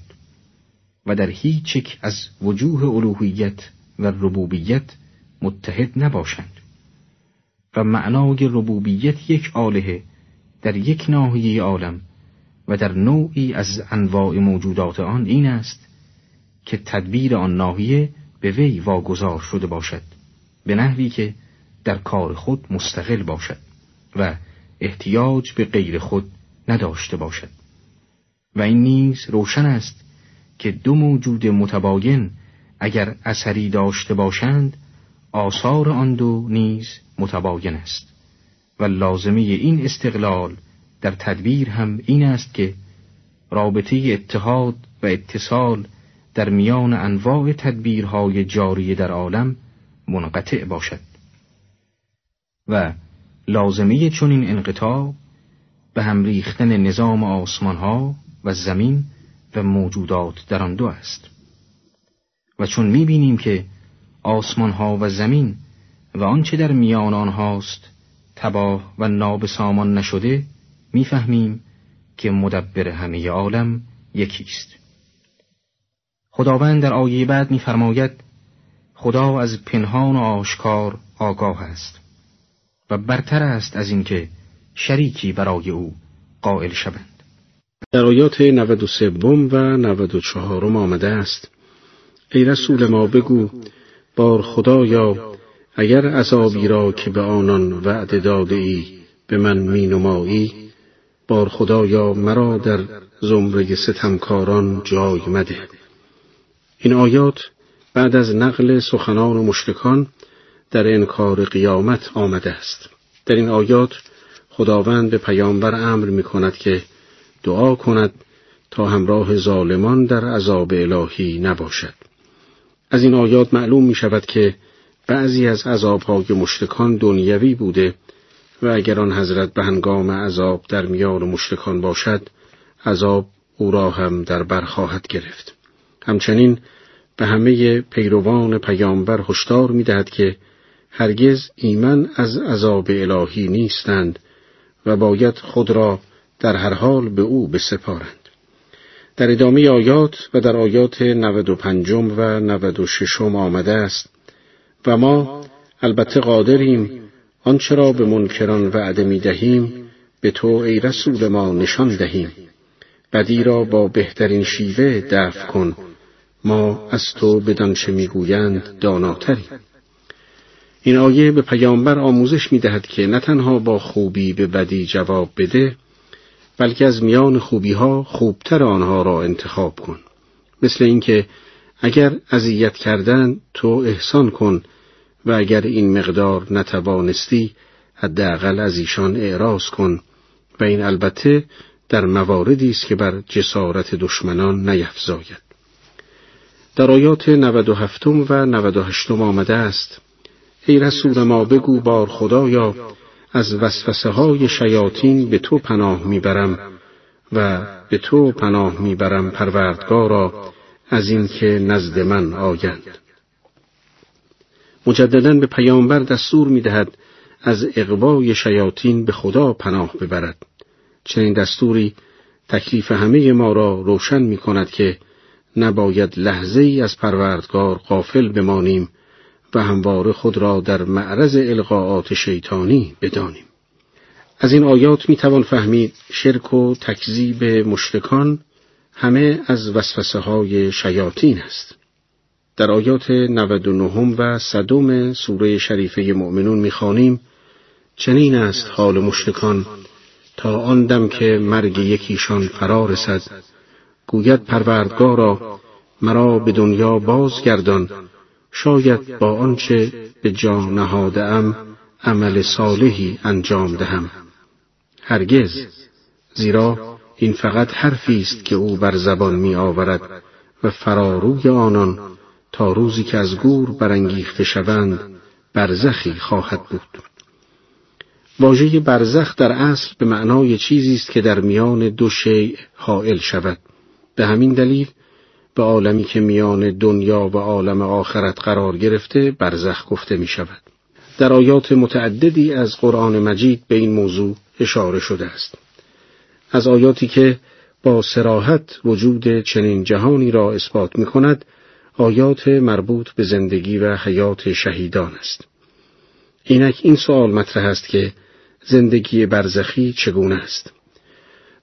و در هیچ یک از وجوه الوهیت و ربوبیت متحد نباشند و معنای ربوبیت یک آلهه در یک ناحیه عالم و در نوعی از انواع موجودات آن این است که تدبیر آن ناحیه به وی واگذار شده باشد به نحوی که در کار خود مستقل باشد و احتیاج به غیر خود نداشته باشد. و این نیز روشن است که دو موجود متباین اگر اثری داشته باشند آثار آن دو نیز متباین است و لازمه این استقلال در تدبیر هم این است که رابطه اتحاد و اتصال در میان انواع تدبیرهای جاری در عالم منقطع باشد و لازمه چنین انقطاع به هم ریختن نظام آسمانها و زمین و موجودات در آن دو است و چون می‌بینیم که آسمانها و زمین و آنچه در میان آنهاست تباه و نابسامان نشده می‌فهمیم که مدبر همه عالم یکیست خداوند در آیه بعد میفرماید خدا از پنهان و آشکار آگاه است و برتر است از اینکه شریکی برای او قائل شوند. در آیات 93 و 94 آمده است ای رسول ما بگو بار خدایا اگر عذابی را که به آنان وعده داده ای به من می نمایی بار خدایا مرا در زمره ستمکاران جای مده. این آیات بعد از نقل سخنان مشرکان در انکار قیامت آمده است. در این آیات خداوند به پیامبر امر می کند که دعا کند تا همراه ظالمان در عذاب الهی نباشد. از این آیات معلوم می شود که بعضی از عذابهای مشتکان دنیوی بوده و اگر آن حضرت به هنگام عذاب در میان مشتکان باشد عذاب او را هم در بر خواهد گرفت همچنین به همه پیروان پیامبر هشدار می‌دهد که هرگز ایمن از عذاب الهی نیستند و باید خود را در هر حال به او بسپارند. در ادامه آیات و در آیات 95 و 96 آمده است و ما البته قادریم آنچه را به منکران وعده می دهیم؟ به تو ای رسول ما نشان دهیم. بدی را با بهترین شیوه دفع کن. ما از تو بدانچه می‌گویند داناتریم این آیه به پیامبر آموزش می دهد که نه تنها با خوبی به بدی جواب بده بلکه از میان خوبی ها خوبتر آنها را انتخاب کن. مثل اینکه اگر اذیت کردن تو احسان کن و اگر این مقدار نتوانستی حداقل از ایشان اعراض کن و این البته در مواردی است که بر جسارت دشمنان نیفزاید. در آیات 97 و 98 آمده است ای رسول ما بگو بار خدایا از وسوسه های شیاطین به تو پناه می‌برم و به تو پناه می‌برم پروردگارا از اینکه نزد من آیند. مجددا به پیامبر دستور می‌دهد از اقوای شیاطین به خدا پناه ببرد چنین دستوری تکلیف همه ما را روشن می کند که نباید لحظه ای از پروردگار قافل بمانیم و همواره خود را در معرض القاعات شیطانی بدانیم. از این آیات می توان فهمید شرک و تکذیب مشرکان همه از وسوسه های شیاطین است. در آیات 99 و صدوم سوره شریفه مؤمنون می‌خوانیم چنین است حال مشرکان تا آن دم که مرگ یکیشان فرا رسد. گوید پروردگارا مرا به دنیا بازگردان. شاید با آنچه به جا نهاده ام عمل صالحی انجام دهم. هرگز زیرا این فقط حرفی است که او بر زبان می آورد و فراروی آنان تا روزی که از گور برانگیخته شوند برزخی خواهد بود واژه برزخ در اصل به معنای چیزی است که در میان دو شیء حائل شود به همین دلیل به عالمی که میان دنیا و عالم آخرت قرار گرفته برزخ گفته می شود. در آیات متعددی از قرآن مجید به این موضوع اشاره شده است. از آیاتی که با سراحت وجود چنین جهانی را اثبات می کند، آیات مربوط به زندگی و حیات شهیدان است. اینک این سوال مطرح است که زندگی برزخی چگونه است؟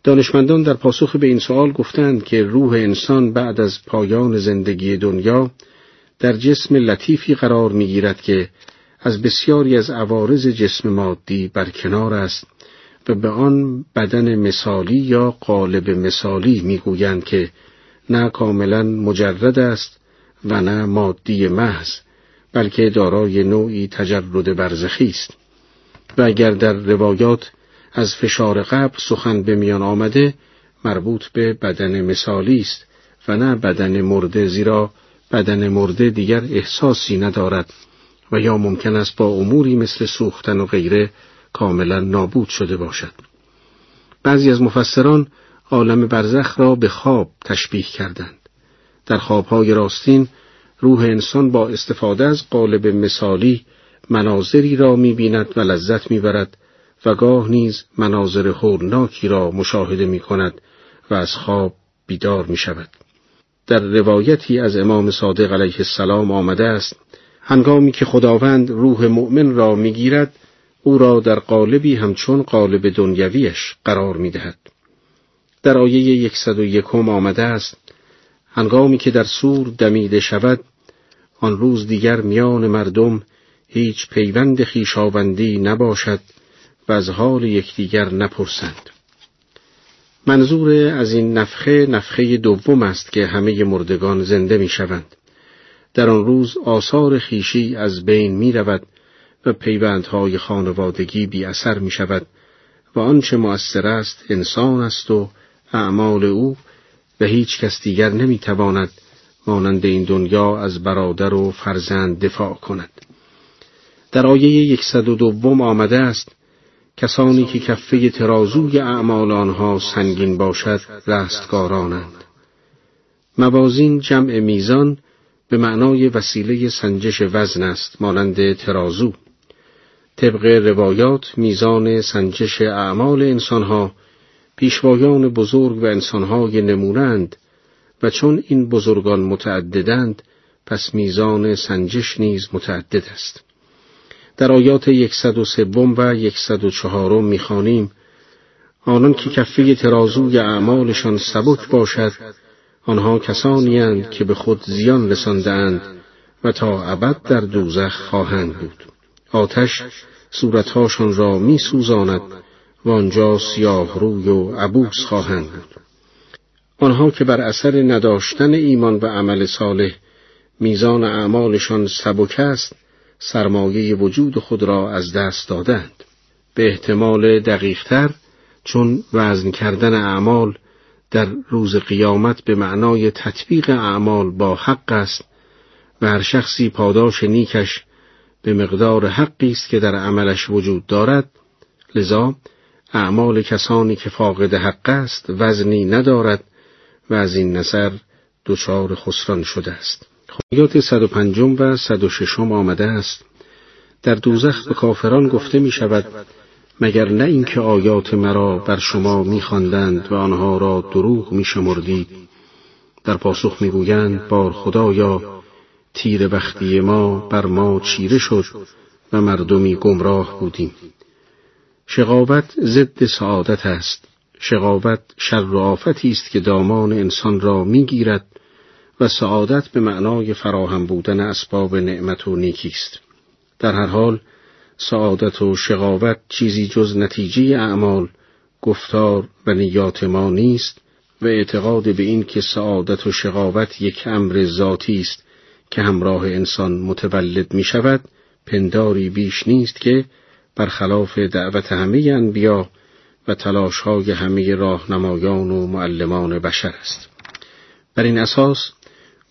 دانشمندان در پاسخ به این سوال گفتند که روح انسان بعد از پایان زندگی دنیا در جسم لطیفی قرار می‌گیرد که از بسیاری از عوارض جسم مادی برکنار است و به آن بدن مثالی یا قالب مثالی می‌گویند که نه کاملا مجرد است و نه مادی محض بلکه دارای نوعی تجرد برزخی است و اگر در روایات از فشار قبل سخن به میان آمده مربوط به بدن مثالی است و نه بدن مرده زیرا بدن مرده دیگر احساسی ندارد و یا ممکن است با اموری مثل سوختن و غیره کاملا نابود شده باشد. بعضی از مفسران عالم برزخ را به خواب تشبیه کردند. در خوابهای راستین روح انسان با استفاده از قالب مثالی مناظری را می‌بیند و لذت می‌برد و گاه نیز مناظر هولناکی را مشاهده می کند و از خواب بیدار می شود. در روایتی از امام صادق علیه السلام آمده است هنگامی که خداوند روح مؤمن را می‌گیرد او را در قالبی همچون قالب دنیویش قرار می دهد. در آیه یکصد و یکم آمده است هنگامی که در سور دمیده شود آن روز دیگر میان مردم هیچ پیوند خیشاوندی نباشد و از حال یکدیگر نپرسند منظور از این نفخه نفخه دوم است که همه مردگان زنده می شوند. در آن روز آثار خیشی از بین می رود و پیوندهای خانوادگی بی اثر می شود و آنچه مؤثر است انسان است و اعمال او و هیچ کس دیگر نمی‌تواند مانند این دنیا از برادر و فرزند دفاع کند. در آیه یکصد و دوم آمده است کسانی که کفه ترازوی اعمال آنها سنگین باشد رستگارانند. موازین جمع میزان به معنای وسیله سنجش وزن است مانند ترازو. طبق روایات میزان سنجش اعمال انسانها پیشوایان بزرگ و انسانهای نمونند و چون این بزرگان متعددند پس میزان سنجش نیز متعدد است. در آیات یکصد و سوم و یکصد و چهارم می‌خوانیم آنان که کفه ترازوی اعمالشان سبک باشد آنها کسانی که به خود زیان رساندهاند و تا ابد در دوزخ خواهند بود آتش صورتهاشان را می سوزاند و آنجا سیاه روی و عبوس خواهند بود. آنها که بر اثر نداشتن ایمان و عمل صالح میزان اعمالشان سبک است سرمایه وجود خود را از دست دادند. به احتمال دقیقتر چون وزن کردن اعمال در روز قیامت به معنای تطبیق اعمال با حق است و هر شخصی پاداش نیکش به مقدار حقی است که در عملش وجود دارد لذا اعمال کسانی که فاقد حق است وزنی ندارد و از این نظر دچار خسران شده است. آیات 105 و 106 آمده است. در دوزخ به کافران گفته می شود مگر نه اینکه آیات مرا بر شما میخواندند و آنها را دروغ میشمردید در پاسخ می‌گویند بار خدایا تیر بختی ما بر ما چیره شد و مردمی گمراه بودیم. شقاوت ضد سعادت است. شقاوت شر آفتی است که دامان انسان را می‌گیرد و سعادت به معنای فراهم بودن اسباب نعمت و نیکی است. در هر حال سعادت و شقاوت چیزی جز نتیجه اعمال گفتار و نیات ما نیست و اعتقاد به این که سعادت و شقاوت یک امر ذاتی است که همراه انسان متولد می شود پنداری بیش نیست که برخلاف دعوت همه انبیا و تلاشهای همه راهنمایان و معلمان بشر است. بر این اساس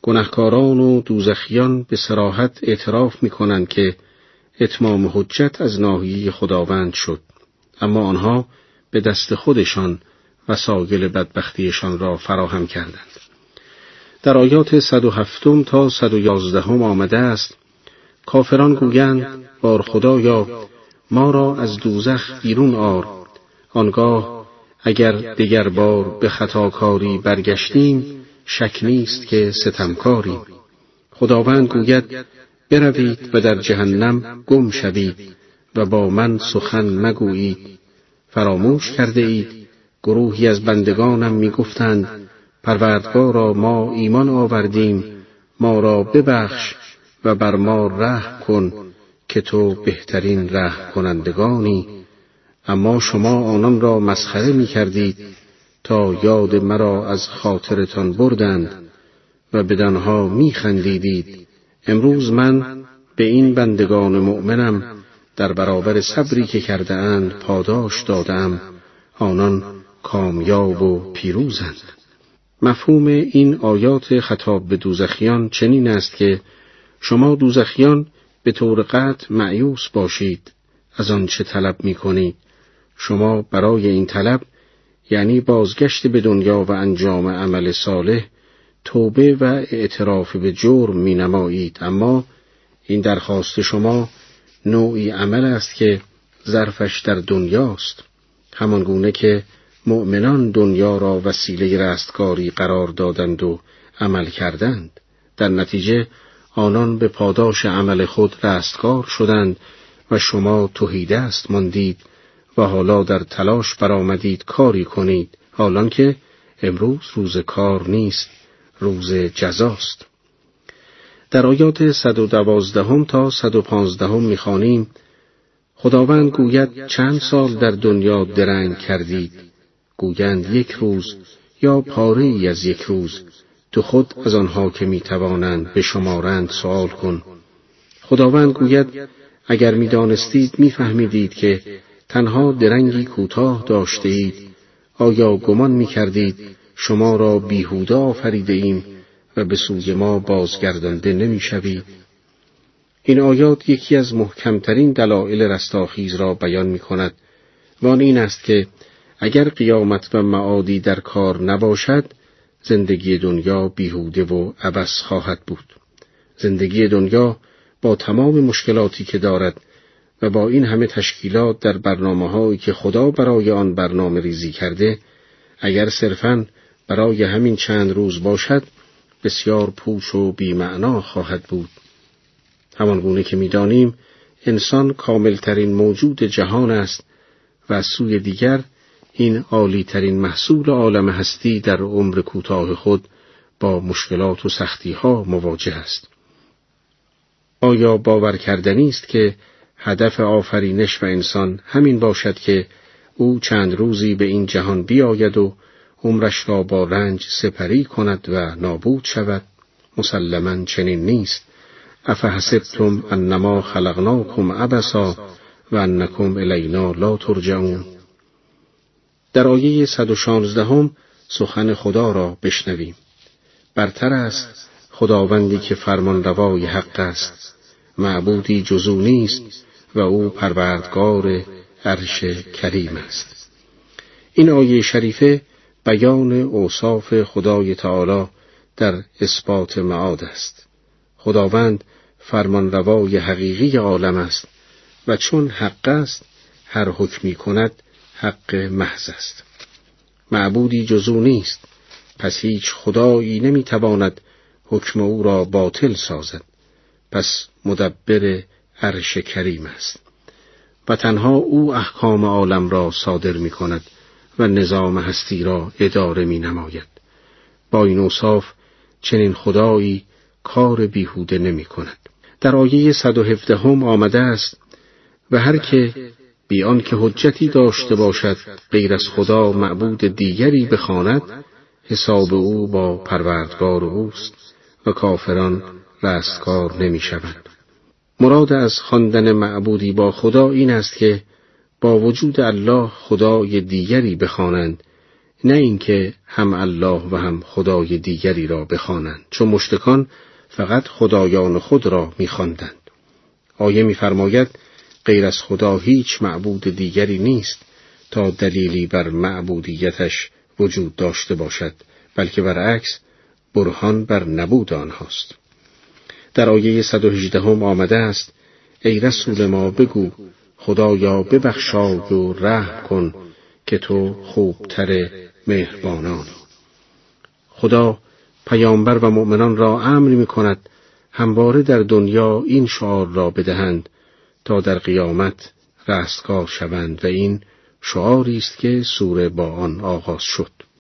گنهکاران و دوزخیان به سراحت اعتراف می کنند که اتمام حجت از ناحیه خداوند شد. اما آنها به دست خودشان وسایل بدبختیشان را فراهم کردند. در آیات 107 تا 111 آمده است کافران گویند بار خدایا ما را از دوزخ بیرون آر آنگاه اگر دیگر بار به خطاکاری برگشتیم شک نیست که ستمکاریم خداوند گوید بروید و در جهنم گم شوید و با من سخن مگویید. فراموش کرده اید گروهی از بندگانم می گفتند پروردگارا ما ایمان آوردیم ما را ببخش و بر ما رحم کن. که تو بهترین رحم کنندگانی اما شما آنان را مسخره می کردید تا یاد مرا از خاطرتان بردند و بدانها می خندیدید امروز من به این بندگان مؤمنم در برابر صبری که کرده اند پاداش دادم آنان کامیاب و پیروزند. مفهوم این آیات خطاب به دوزخیان چنین است که شما دوزخیان به طور قطع معیوس باشید. از آنچه طلب می کنید شما برای این طلب یعنی بازگشت به دنیا و انجام عمل صالح توبه و اعتراف به جرم می نمایید اما این درخواست شما نوعی عمل است که ظرفش در دنیاست همان گونه که مؤمنان دنیا را وسیله رستگاری قرار دادند و عمل کردند. در نتیجه آنان به پاداش عمل خود رستگار شدند و شما توهیده است ماندید و حالا در تلاش برآمدید کاری کنید حالان که امروز روز کار نیست روز جزاست. در آیات 112 تا 115 می‌خوانیم خداوند گوید چند سال در دنیا درنگ کردید گویند یک روز یا پاره ای از یک روز. تو خود از آنها که می‌توانند به شمارند سوال کن. خداوند گوید اگر می‌دانستید میفهمیدید که تنها درنگی کوتاه داشته اید آیا گمان می‌کردید شما را بیهوده آفریده ایم و به سوی ما بازگردانده نمی‌شوید؟ این آیات یکی از محکمترین دلایل رستاخیز را بیان می کند و این است که اگر قیامت و معادی در کار نباشد زندگی دنیا بیهوده و عبس خواهد بود. زندگی دنیا با تمام مشکلاتی که دارد و با این همه تشکیلات در برنامه هایی که خدا برای آن برنامه ریزی کرده اگر صرفاً برای همین چند روز باشد بسیار پوچ و بیمعنا خواهد بود. همان گونه که می‌دانیم انسان کاملترین موجود جهان است و از سوی دیگر این عالیترین محصول عالم هستی در عمر کوتاه خود با مشکلات و سختی ها مواجه است. آیا باور کردنی است که هدف آفرینش و انسان همین باشد که او چند روزی به این جهان بیاید و عمرش را با رنج سپری کند و نابود شود؟ مسلما چنین نیست. افحسبتم انما خلقناکم عبسا و انکم الینا لا ترجعون. در آیه 116 هم سخن خدا را بشنویم. برتر است خداوندی که فرمان روای حق است. معبودی جزو نیست و او پروردگار عرش کریم است. این آیه شریفه بیان اوصاف خدای تعالی در اثبات معاد است. خداوند فرمان روای حقیقی عالم است و چون حق است هر حکمی کند حق محض است معبودی جزو نیست پس هیچ خدایی نمی‌تواند حکم او را باطل سازد پس مدبر عرش کریم است و تنها او احکام عالم را صادر می کند و نظام هستی را اداره می نماید. با این اوصاف چنین خدایی کار بیهوده نمی کند. در آیه 117 هم آمده است و هر که بیان که حجتی داشته باشد غیر از خدا معبود دیگری بخواند حساب او با پروردگار اوست و کافران رستگار نمی شود. مراد از خواندن معبودی با خدا این است که با وجود الله خدای دیگری بخوانند نه اینکه هم الله و هم خدای دیگری را بخوانند چون مشتکان فقط خدایان خود را میخواندند آیه میفرماید غیر از خدا هیچ معبود دیگری نیست تا دلیلی بر معبودیتش وجود داشته باشد بلکه برعکس برهان بر نبود آنهاست. در آیه 118 هم آمده است ای رسول ما بگو خدایا ببخشای و رحم کن که تو خوبتر مهربانان. خدا پیامبر و مؤمنان را امر می کند همواره در دنیا این شعار را بدهند تا در قیامت رستگار شوند و این شعاری است که سوره با آن آغاز شد.